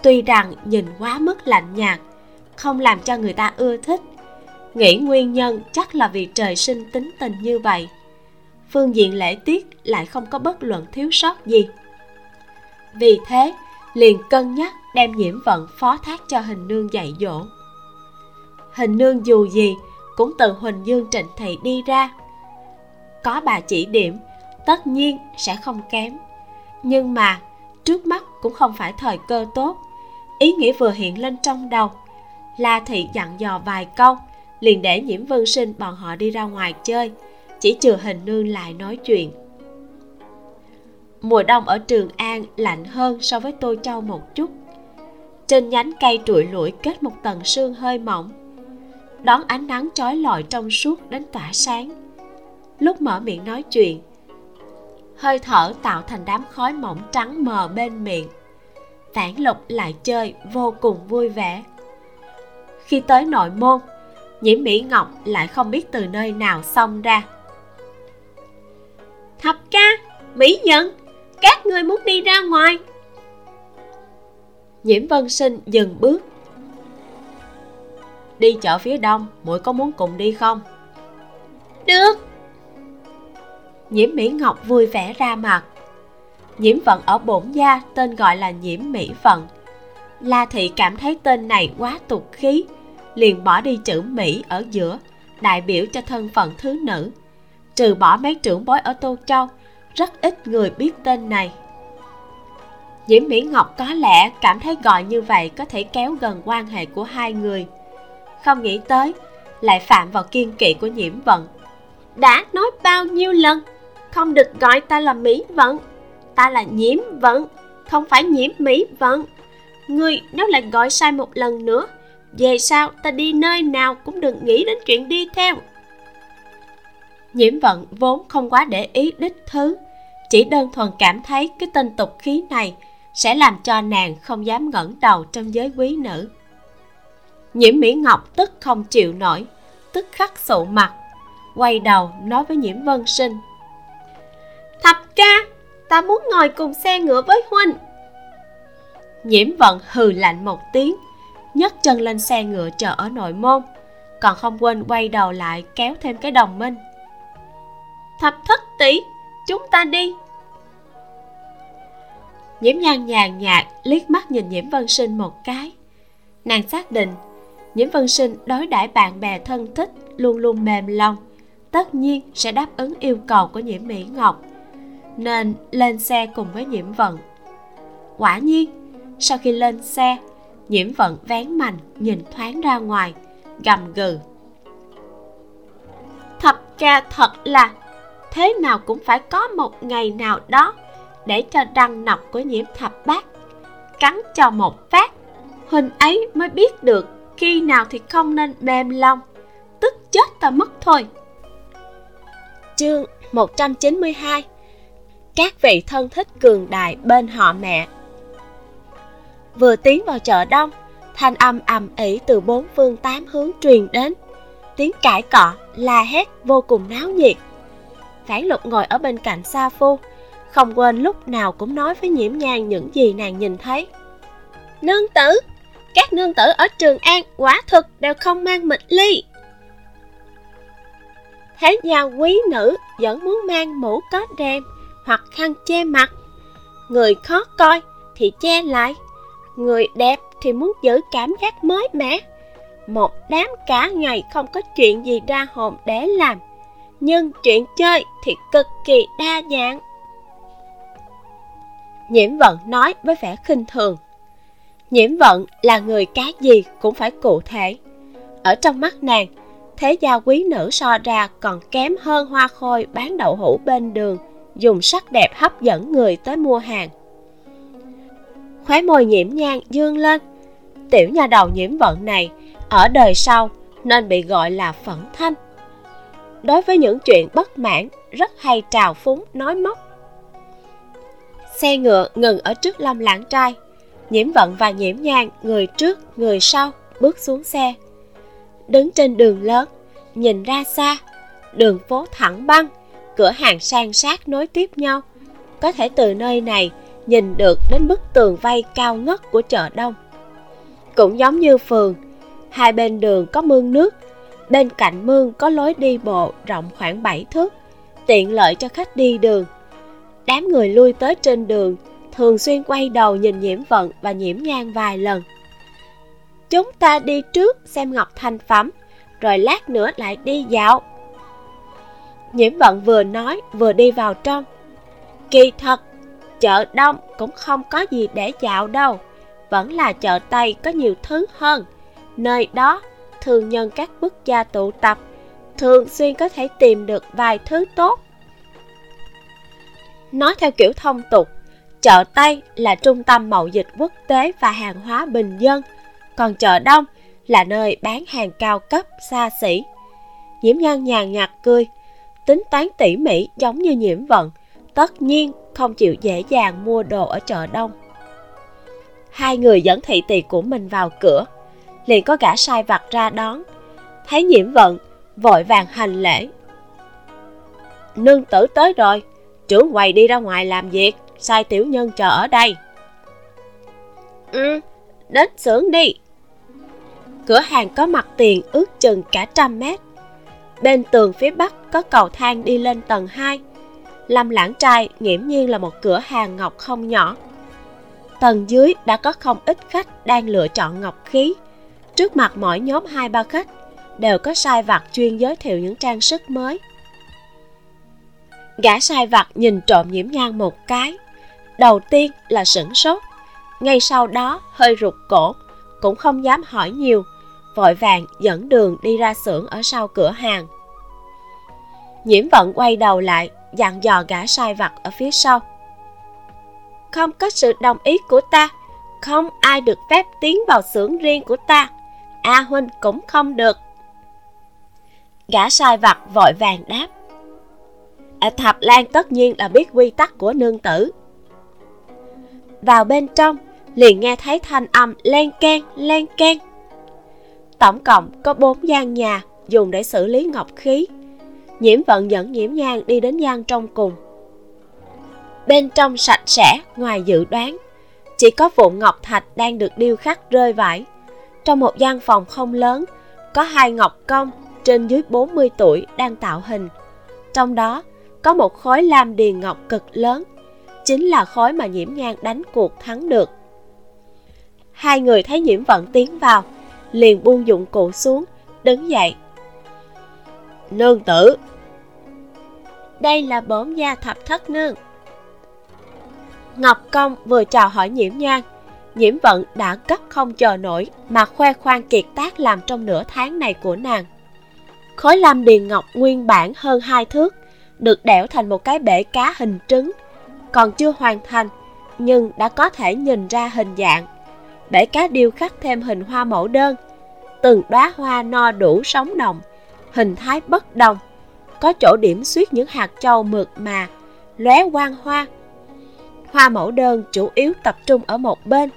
Tuy rằng nhìn quá mức lạnh nhạt, không làm cho người ta ưa thích. Nghĩ nguyên nhân chắc là vì trời sinh tính tình như vậy phương diện lễ tiết lại không có bất luận thiếu sót gì. Vì thế, liền cân nhắc đem nhiễm vận phó thác cho hình nương dạy dỗ. Hình nương dù gì cũng từ huỳnh dương trịnh thị đi ra. Có bà chỉ điểm, tất nhiên sẽ không kém. Nhưng mà, trước mắt cũng không phải thời cơ tốt. Ý nghĩa vừa hiện lên trong đầu, la thị dặn dò vài câu, liền để nhiễm vân sinh bọn họ đi ra ngoài chơi chỉ trừ hình nương lại nói chuyện. Mùa đông ở trường an lạnh hơn so với tô châu một chút. Trên nhánh cây trụi lủi kết một tầng sương hơi mỏng. Đón ánh nắng trói lọi trong suốt đến tỏa sáng. Lúc mở miệng nói chuyện, hơi thở tạo thành đám khói mỏng trắng mờ bên miệng. Tản lục lại chơi vô cùng vui vẻ. Khi tới nội môn nhiễm mỹ ngọc lại không biết từ nơi nào xông ra thập ca mỹ nhân các ngươi muốn đi ra ngoài. Nhiễm vân sinh dừng bước. Đi chợ phía đông muội có muốn cùng đi không? Được. Nhiễm mỹ ngọc vui vẻ ra mặt. Nhiễm vận ở bổn gia tên gọi là nhiễm mỹ vận la thị cảm thấy tên này quá tục khí liền bỏ đi chữ mỹ ở giữa đại biểu cho thân phận thứ nữ trừ bỏ mấy trưởng bối ở tô châu rất ít người biết tên này Diễm Mỹ Ngọc có lẽ cảm thấy gọi như vậy có thể kéo gần quan hệ của hai người. Không nghĩ tới, lại phạm vào kiên kỵ của nhiễm vận. Đã nói bao nhiêu lần, không được gọi ta là Mỹ Vận. Ta là nhiễm vận, không phải nhiễm Mỹ Vận. Ngươi nếu lại gọi sai một lần nữa, về sau ta đi nơi nào cũng đừng nghĩ đến chuyện đi theo. Nhiễm vận vốn không quá để ý đích thứ, chỉ đơn thuần cảm thấy cái tên tục khí này sẽ làm cho nàng không dám ngẩng đầu trong giới quý nữ. Nhiễm mỹ ngọc tức không chịu nổi tức khắc sụ mặt quay đầu nói với nhiễm vân sinh. Thập ca ta muốn ngồi cùng xe ngựa với huynh nhiễm vận hừ lạnh một tiếng nhấc chân lên xe ngựa chờ ở nội môn còn không quên quay đầu lại kéo thêm cái đồng minh thập thất tỷ. Chúng ta đi. Nhiễm nhan nhàn nhạt liếc mắt nhìn nhiễm vân sinh một cái. Nàng xác định nhiễm vân sinh đối đãi bạn bè thân thích, luôn luôn mềm lòng, tất nhiên sẽ đáp ứng yêu cầu của nhiễm mỹ ngọc, nên lên xe cùng với nhiễm vận. Quả nhiên, sau khi lên xe nhiễm vận vén mành nhìn thoáng ra ngoài, gầm gừ. Thập ca thật là thế nào cũng phải có một ngày nào đó để cho răng nọc của nhiễm thập bát cắn cho một phát. Huynh ấy mới biết được khi nào thì không nên mềm lòng, tức chết ta mất thôi. Chương 192 các vị thân thích cường đại bên họ mẹ. Vừa tiến vào chợ đông, thanh âm ầm ĩ từ bốn phương tám hướng truyền đến. Tiếng cãi cọ la hét vô cùng náo nhiệt phản lục ngồi ở bên cạnh sa phu không quên lúc nào cũng nói với nhiễm nhan những gì nàng nhìn thấy. Nương tử các nương tử ở trường an quả thực đều không mang mịch ly. Thế gia quý nữ vẫn muốn mang mũ có đen hoặc khăn che mặt. Người khó coi thì che lại. Người đẹp thì muốn giữ cảm giác mới mẻ. Một đám cả ngày không có chuyện gì ra hồn để làm nhưng chuyện chơi thì cực kỳ đa dạng. Nhiễm vận nói với vẻ khinh thường. Nhiễm vận là người cái gì cũng phải cụ thể. Ở trong mắt nàng, thế gia quý nữ so ra còn kém hơn hoa khôi bán đậu hũ bên đường, dùng sắc đẹp hấp dẫn người tới mua hàng. Khóe môi nhiễm nhang dương lên. Tiểu nhà đầu nhiễm vận này, ở đời sau nên bị gọi là phẫn thanh đối với những chuyện bất mãn, rất hay trào phúng, nói móc. Xe ngựa ngừng ở trước lâm lãng trai. Nhiễm vận và nhiễm nhang, người trước, người sau, bước xuống xe. Đứng trên đường lớn, nhìn ra xa, đường phố thẳng băng, cửa hàng san sát nối tiếp nhau. Có thể từ nơi này nhìn được đến bức tường vây cao ngất của chợ đông. Cũng giống như phường, hai bên đường có mương nước bên cạnh mương có lối đi bộ rộng khoảng 7 thước, tiện lợi cho khách đi đường. Đám người lui tới trên đường thường xuyên quay đầu nhìn nhiễm vận và nhiễm nhan vài lần. Chúng ta đi trước xem ngọc thành phẩm, rồi lát nữa lại đi dạo. Nhiễm vận vừa nói, vừa đi vào trong. Kỳ thật, chợ đông cũng không có gì để dạo đâu, vẫn là chợ tây có nhiều thứ hơn. Nơi đó thường nhân các quốc gia tụ tập thường xuyên có thể tìm được vài thứ tốt Nói theo kiểu thông tục, chợ Tây là trung tâm mậu dịch quốc tế và hàng hóa bình dân, còn chợ Đông là nơi bán hàng cao cấp xa xỉ. Nhiễm nhân nhàn nhạt cười, tính toán tỉ mỉ giống như nhiễm vận, tất nhiên không chịu dễ dàng mua đồ ở chợ Đông. Hai người dẫn thị tỳ của mình vào cửa, liền có gã sai vặt ra đón. Thấy nhiễm vận, vội vàng hành lễ. Nương tử tới rồi, trưởng quầy đi ra ngoài làm việc sai tiểu nhân chờ ở đây. Ừ đến xưởng đi. Cửa hàng có mặt tiền ước chừng cả trăm mét. Bên tường phía bắc có cầu thang đi lên tầng 2 lâm lãng trai nghiễm nhiên là một cửa hàng ngọc không nhỏ. Tầng dưới đã có không ít khách đang lựa chọn ngọc khí trước mặt mỗi nhóm hai ba khách, đều có sai vặt chuyên giới thiệu những trang sức mới. Gã sai vặt nhìn trộm nhiễm nhan một cái, đầu tiên là sửng sốt, ngay sau đó hơi rụt cổ, cũng không dám hỏi nhiều, vội vàng dẫn đường đi ra xưởng ở sau cửa hàng. Nhiễm vận quay đầu lại, dặn dò gã sai vặt ở phía sau. Không có sự đồng ý của ta, không ai được phép tiến vào xưởng riêng của ta a huynh cũng không được. Gã sai vặt vội vàng đáp. À, thập lan tất nhiên là biết quy tắc của nương tử. Vào bên trong liền nghe thấy thanh âm len keng len keng. Tổng cộng có bốn gian nhà dùng để xử lý ngọc khí. Nhiễm vận dẫn nhiễm nhang đi đến gian trong cùng. Bên trong sạch sẽ ngoài dự đoán chỉ có vụn ngọc thạch đang được điêu khắc rơi vãi trong một gian phòng không lớn có hai ngọc công trên dưới 40 tuổi đang tạo hình. Trong đó có một khối lam điền ngọc cực lớn chính là khối mà nhiễm nhang đánh cuộc thắng được. Hai người thấy nhiễm vận tiến vào liền buông dụng cụ xuống đứng dậy. Nương tử! Đây là bổn gia thập thất nương. Ngọc công vừa chào hỏi nhiễm nhang nhiễm vận đã gấp không chờ nổi mà khoe khoang kiệt tác làm trong nửa tháng này của nàng. Khối lam điền ngọc nguyên bản hơn hai thước, được đẽo thành một cái bể cá hình trứng, còn chưa hoàn thành, nhưng đã có thể nhìn ra hình dạng. Bể cá điêu khắc thêm hình hoa mẫu đơn, từng đóa hoa no đủ sống động hình thái bất đồng, có chỗ điểm xuyết những hạt châu mượt mà, lóe quang hoa. Hoa mẫu đơn chủ yếu tập trung ở một bên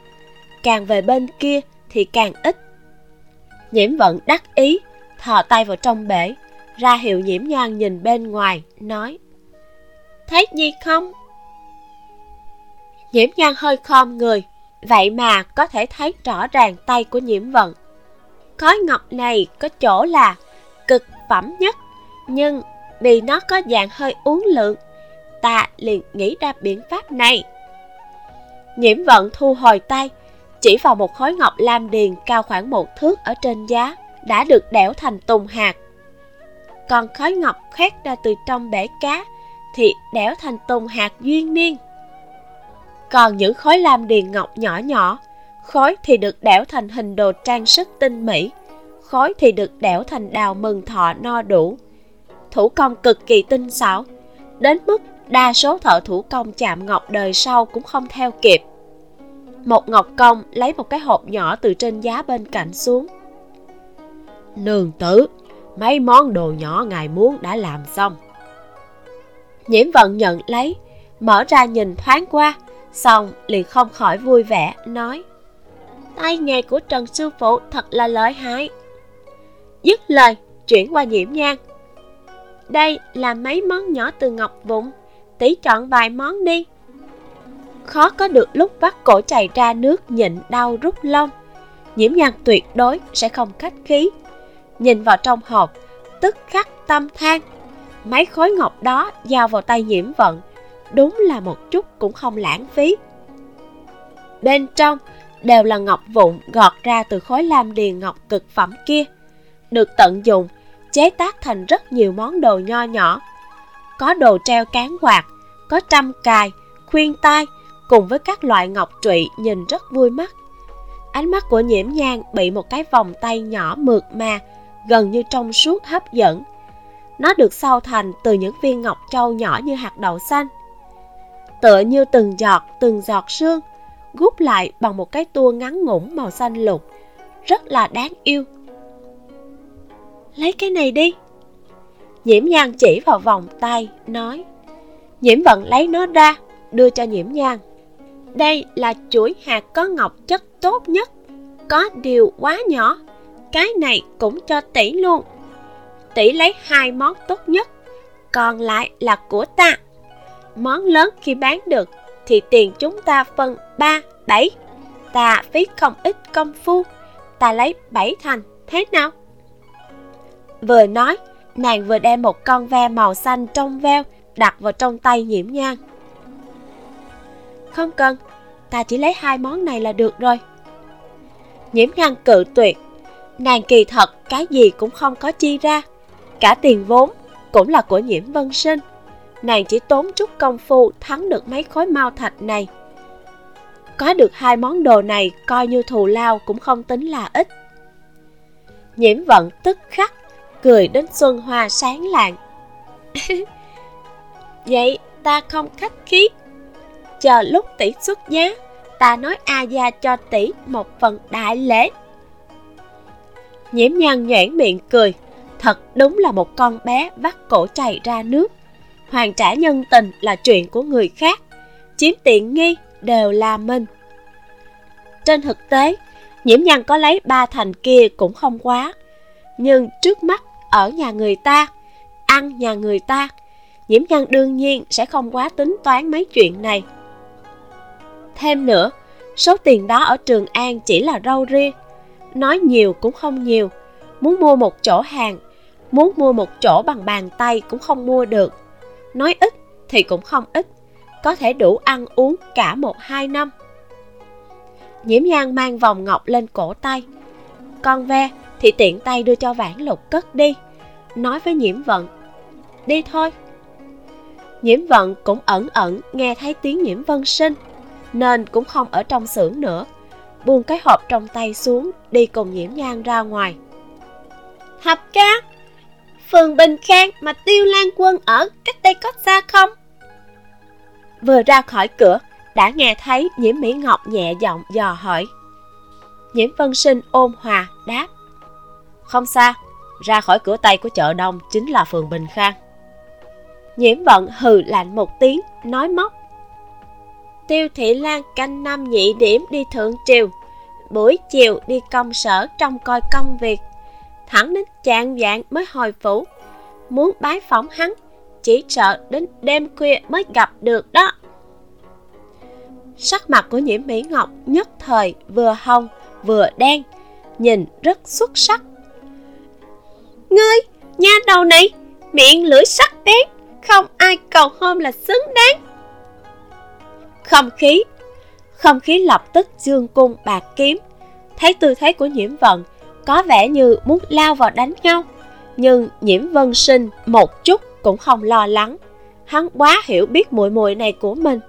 càng về bên kia thì càng ít. Nhiễm vận đắc ý, thò tay vào trong bể, ra hiệu nhiễm nhoan nhìn bên ngoài, nói, thấy gì không? Nhiễm nhoan hơi khom người, vậy mà có thể thấy rõ ràng tay của nhiễm vận. Khói ngọc này có chỗ là cực phẩm nhất, nhưng vì nó có dạng hơi uống lượng ta liền nghĩ ra biện pháp này. Nhiễm vận thu hồi tay chỉ vào một khối ngọc lam điền cao khoảng một thước ở trên giá, đã được đẽo thành tùng hạt. Còn khối ngọc khoét ra từ trong bể cá thì đẽo thành tùng hạt duyên niên. Còn những khối lam điền ngọc nhỏ nhỏ, khối thì được đẽo thành hình đồ trang sức tinh mỹ, khối thì được đẽo thành đào mừng thọ no đủ. Thủ công cực kỳ tinh xảo, đến mức đa số thợ thủ công chạm ngọc đời sau cũng không theo kịp một ngọc công lấy một cái hộp nhỏ từ trên giá bên cạnh xuống. Nương tử, mấy món đồ nhỏ ngài muốn đã làm xong. Nhiễm vận nhận lấy, mở ra nhìn thoáng qua, xong liền không khỏi vui vẻ, nói, tay nghề của trần sư phụ thật là lợi hại. Dứt lời, chuyển qua nhiễm nhang đây là mấy món nhỏ từ ngọc vụn tỷ chọn vài món đi khó có được lúc vắt cổ chảy ra nước nhịn đau rút lông. Nhiễm nhan tuyệt đối sẽ không khách khí. Nhìn vào trong hộp, tức khắc tâm than. Mấy khối ngọc đó giao vào tay nhiễm vận, đúng là một chút cũng không lãng phí. Bên trong đều là ngọc vụn gọt ra từ khối lam điền ngọc cực phẩm kia, được tận dụng, chế tác thành rất nhiều món đồ nho nhỏ. Có đồ treo cán quạt, có trăm cài, khuyên tai cùng với các loại ngọc trụy nhìn rất vui mắt. Ánh mắt của nhiễm nhang bị một cái vòng tay nhỏ mượt mà, gần như trong suốt hấp dẫn. Nó được sau thành từ những viên ngọc châu nhỏ như hạt đậu xanh. Tựa như từng giọt từng giọt sương gút lại bằng một cái tua ngắn ngủn màu xanh lục. Rất là đáng yêu. Lấy cái này đi. Nhiễm nhang chỉ vào vòng tay, nói. Nhiễm vận lấy nó ra, đưa cho nhiễm nhang đây là chuỗi hạt có ngọc chất tốt nhất. Có điều quá nhỏ. Cái này cũng cho tỷ luôn. Tỷ lấy hai món tốt nhất, còn lại là của ta. Món lớn khi bán được thì tiền chúng ta phân ba, bảy. Ta phí không ít công phu. Ta lấy bảy thành, thế nào? Vừa nói, nàng vừa đem một con ve màu xanh trong veo đặt vào trong tay nhiễm nhang không cần. Ta chỉ lấy hai món này là được rồi. Nhiễm ngăn cự tuyệt. Nàng kỳ thật, cái gì cũng không có chi ra. Cả tiền vốn cũng là của nhiễm vân sinh. Nàng chỉ tốn chút công phu thắng được mấy khối mao thạch này. Có được hai món đồ này, coi như thù lao cũng không tính là ít. Nhiễm vận tức khắc cười đến xuân hoa sáng lạng. Vậy ta không khách khí chờ lúc tỷ xuất giá. Ta nói a gia cho tỷ một phần đại lễ. Nhiễm nhan nhoẻn miệng cười. Thật đúng là một con bé vắt cổ chảy ra nước. Hoàn trả nhân tình là chuyện của người khác. Chiếm tiện nghi đều là mình. Trên thực tế, nhiễm nhan có lấy ba thành kia cũng không quá. Nhưng trước mắt, ở nhà người ta, ăn nhà người ta, nhiễm nhan đương nhiên sẽ không quá tính toán mấy chuyện này thêm nữa, số tiền đó ở trường an chỉ là rau riêng. nói nhiều cũng không nhiều. Muốn mua một chỗ hàng, muốn mua một chỗ bằng bàn tay cũng không mua được. Nói ít thì cũng không ít, có thể đủ ăn uống cả một hai năm. Nhiễm nhan mang vòng ngọc lên cổ tay. Con ve thì tiện tay đưa cho vãn lục cất đi. Nói với nhiễm vận, đi thôi. Nhiễm vận cũng ẩn ẩn nghe thấy tiếng nhiễm vân sinh nên cũng không ở trong xưởng nữa. Buông cái hộp trong tay xuống đi cùng nhiễm nhan ra ngoài. Hợp ca phường bình khang mà tiêu lan quân ở cách đây có xa không? Vừa ra khỏi cửa đã nghe thấy nhiễm mỹ ngọc nhẹ giọng dò hỏi. Nhiễm vân sinh ôn hòa đáp. Không xa ra khỏi cửa tây của chợ đông chính là phường bình khang. Nhiễm vận hừ lạnh một tiếng nói móc tiêu thị lan canh năm nhị điểm đi thượng triều, buổi chiều đi công sở trông coi công việc. Thẳng đến chạng vạn mới hồi phủ, muốn bái phỏng hắn, chỉ sợ đến đêm khuya mới gặp được đó. Sắc mặt của nhiễm mỹ ngọc nhất thời vừa hồng, vừa đen, nhìn rất xuất sắc. Ngươi, nha đầu này, miệng lưỡi sắc bén, không ai cầu hôn là xứng đáng không khí. Không khí lập tức dương cung bạc kiếm. Thấy tư thế của nhiễm vận có vẻ như muốn lao vào đánh nhau. Nhưng nhiễm vân sinh một chút cũng không lo lắng. Hắn quá hiểu biết muội muội này của mình.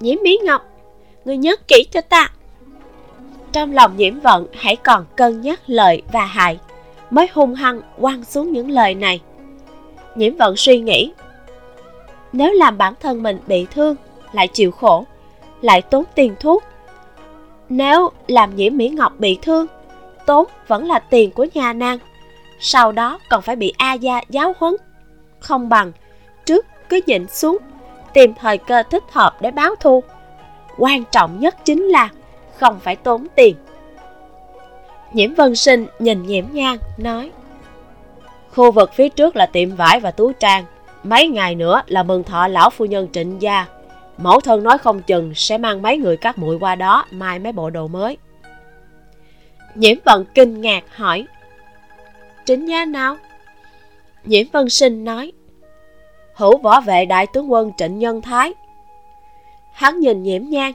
Nhiễm Mỹ ngọc, người nhớ kỹ cho ta. Trong lòng nhiễm vận hãy còn cân nhắc lợi và hại, mới hung hăng quăng xuống những lời này. Nhiễm vận suy nghĩ nếu làm bản thân mình bị thương, lại chịu khổ, lại tốn tiền thuốc. Nếu làm nhiễm mỹ ngọc bị thương, tốn vẫn là tiền của nhà nàng. Sau đó còn phải bị a gia giáo huấn. Không bằng trước cứ nhịn xuống, tìm thời cơ thích hợp để báo thù. Quan trọng nhất chính là không phải tốn tiền. Nhiễm vân sinh nhìn nhiễm nhang nói, khu vực phía trước là tiệm vải và tú trang mấy ngày nữa là mừng thọ lão phu nhân trịnh gia. Mẫu thân nói không chừng sẽ mang mấy người các muội qua đó mai mấy bộ đồ mới. Nhiễm vận kinh ngạc hỏi, trịnh gia nào? Nhiễm vân sinh nói, hữu võ vệ đại tướng quân trịnh nhân thái. Hắn nhìn nhiễm nhang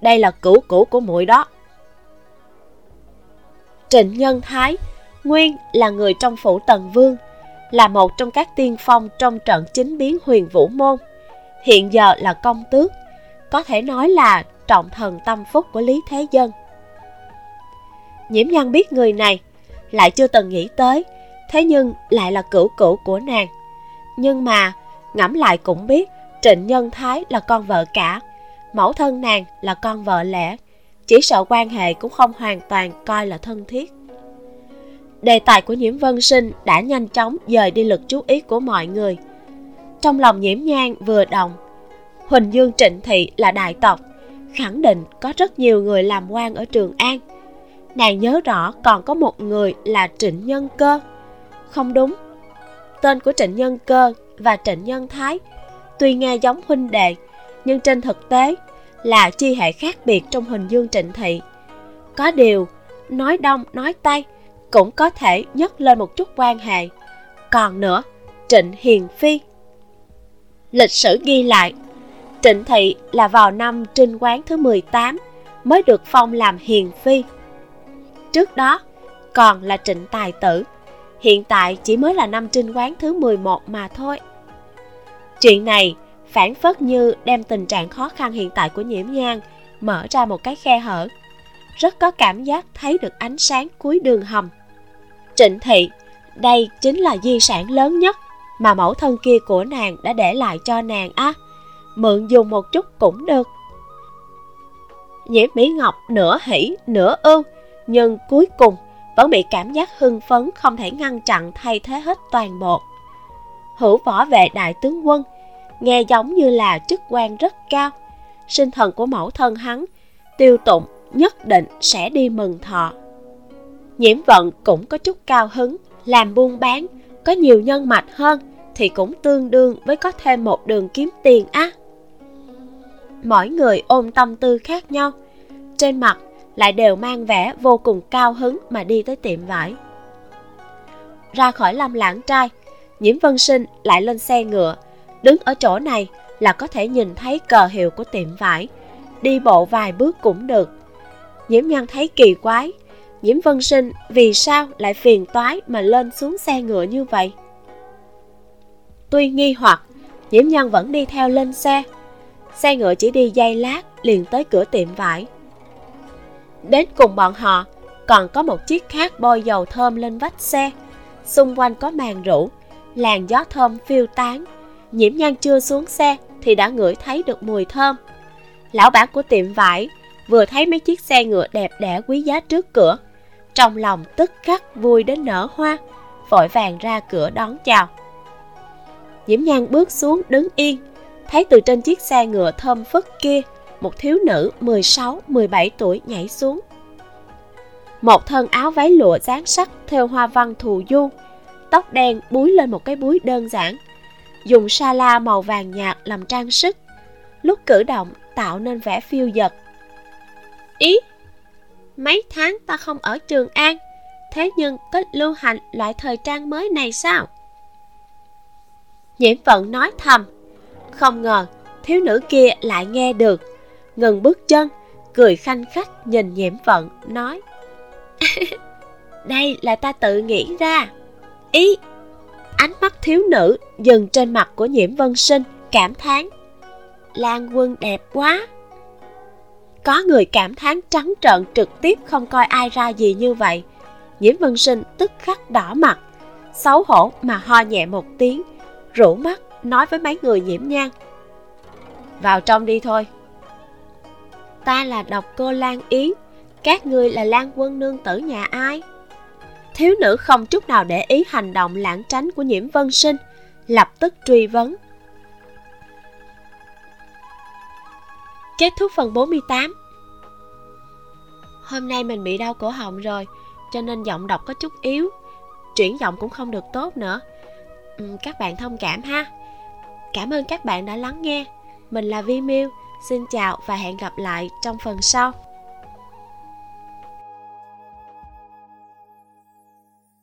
đây là cửu cũ của muội đó. Trịnh nhân thái nguyên là người trong phủ tần vương là một trong các tiên phong trong trận chính biến huyền vũ môn. Hiện giờ là công tước, có thể nói là trọng thần tâm phúc của lý thế dân. Nhiễm nhan biết người này, lại chưa từng nghĩ tới, thế nhưng lại là cửu cửu của nàng. Nhưng mà, ngẫm lại cũng biết, trịnh nhân thái là con vợ cả, mẫu thân nàng là con vợ lẽ chỉ sợ quan hệ cũng không hoàn toàn coi là thân thiết đề tài của nhiễm vân sinh đã nhanh chóng dời đi lực chú ý của mọi người. Trong lòng nhiễm nhang vừa động, huỳnh dương trịnh thị là đại tộc, khẳng định có rất nhiều người làm quan ở trường an. Nàng nhớ rõ còn có một người là trịnh nhân cơ. Không đúng, tên của trịnh nhân cơ và trịnh nhân thái tuy nghe giống huynh đệ, nhưng trên thực tế là chi hệ khác biệt trong huỳnh dương trịnh thị. Có điều, nói đông, nói tây cũng có thể nhấc lên một chút quan hệ. Còn nữa, trịnh hiền phi. Lịch sử ghi lại, trịnh thị là vào năm trinh quán thứ 18 mới được phong làm hiền phi. Trước đó, còn là trịnh tài tử, hiện tại chỉ mới là năm trinh quán thứ 11 mà thôi. Chuyện này phản phất như đem tình trạng khó khăn hiện tại của nhiễm nhang mở ra một cái khe hở rất có cảm giác thấy được ánh sáng cuối đường hầm. Trịnh thị, đây chính là di sản lớn nhất mà mẫu thân kia của nàng đã để lại cho nàng á. Mượn dùng một chút cũng được. Nhiễm mỹ ngọc nửa hỉ, nửa ưu nhưng cuối cùng vẫn bị cảm giác hưng phấn không thể ngăn chặn thay thế hết toàn bộ. Hữu võ vệ đại tướng quân, nghe giống như là chức quan rất cao. Sinh thần của mẫu thân hắn tiêu tụng nhất định sẽ đi mừng thọ. Nhiễm vận cũng có chút cao hứng, làm buôn bán, có nhiều nhân mạch hơn thì cũng tương đương với có thêm một đường kiếm tiền á. Mỗi người ôm tâm tư khác nhau, trên mặt lại đều mang vẻ vô cùng cao hứng mà đi tới tiệm vải. Ra khỏi lâm lãng trai, nhiễm vân sinh lại lên xe ngựa, đứng ở chỗ này là có thể nhìn thấy cờ hiệu của tiệm vải, đi bộ vài bước cũng được nhiễm nhan thấy kỳ quái. Nhiễm vân sinh, vì sao lại phiền toái mà lên xuống xe ngựa như vậy? Tuy nghi hoặc nhiễm nhân vẫn đi theo lên xe. Xe ngựa chỉ đi dây lát liền tới cửa tiệm vải. Đến cùng bọn họ, còn có một chiếc khác bôi dầu thơm lên vách xe. Xung quanh có màn rủ làn gió thơm phiêu tán. Nhiễm nhan chưa xuống xe thì đã ngửi thấy được mùi thơm. Lão bản của tiệm vải vừa thấy mấy chiếc xe ngựa đẹp đẽ quý giá trước cửa trong lòng tức khắc vui đến nở hoa vội vàng ra cửa đón chào Diễm nhan bước xuống đứng yên thấy từ trên chiếc xe ngựa thơm phức kia một thiếu nữ 16-17 tuổi nhảy xuống. Một thân áo váy lụa dáng sắc theo hoa văn thù du, tóc đen búi lên một cái búi đơn giản, dùng sa la màu vàng nhạt làm trang sức, lúc cử động tạo nên vẻ phiêu dật. Ý, mấy tháng ta không ở Trường An, thế nhưng có lưu hành loại thời trang mới này sao? Nhiễm vận nói thầm, không ngờ thiếu nữ kia lại nghe được ngừng bước chân cười khanh khách nhìn nhiễm vận nói đây là ta tự nghĩ ra ý ánh mắt thiếu nữ dừng trên mặt của nhiễm vân sinh cảm thán lan quân đẹp quá có người cảm thán trắng trợn trực tiếp không coi ai ra gì như vậy nhiễm vân sinh tức khắc đỏ mặt xấu hổ mà ho nhẹ một tiếng rủ mắt nói với mấy người nhiễm nhang vào trong đi thôi ta là độc cô Lan Yến, các ngươi là Lan quân nương tử nhà ai? Thiếu nữ không chút nào để ý hành động lãng tránh của nhiễm vân sinh, lập tức truy vấn. Kết thúc phần 48 Hôm nay mình bị đau cổ họng rồi, cho nên giọng đọc có chút yếu, chuyển giọng cũng không được tốt nữa. Ừ, các bạn thông cảm ha. Cảm ơn các bạn đã lắng nghe. Mình là Vi Miu Xin chào và hẹn gặp lại trong phần sau.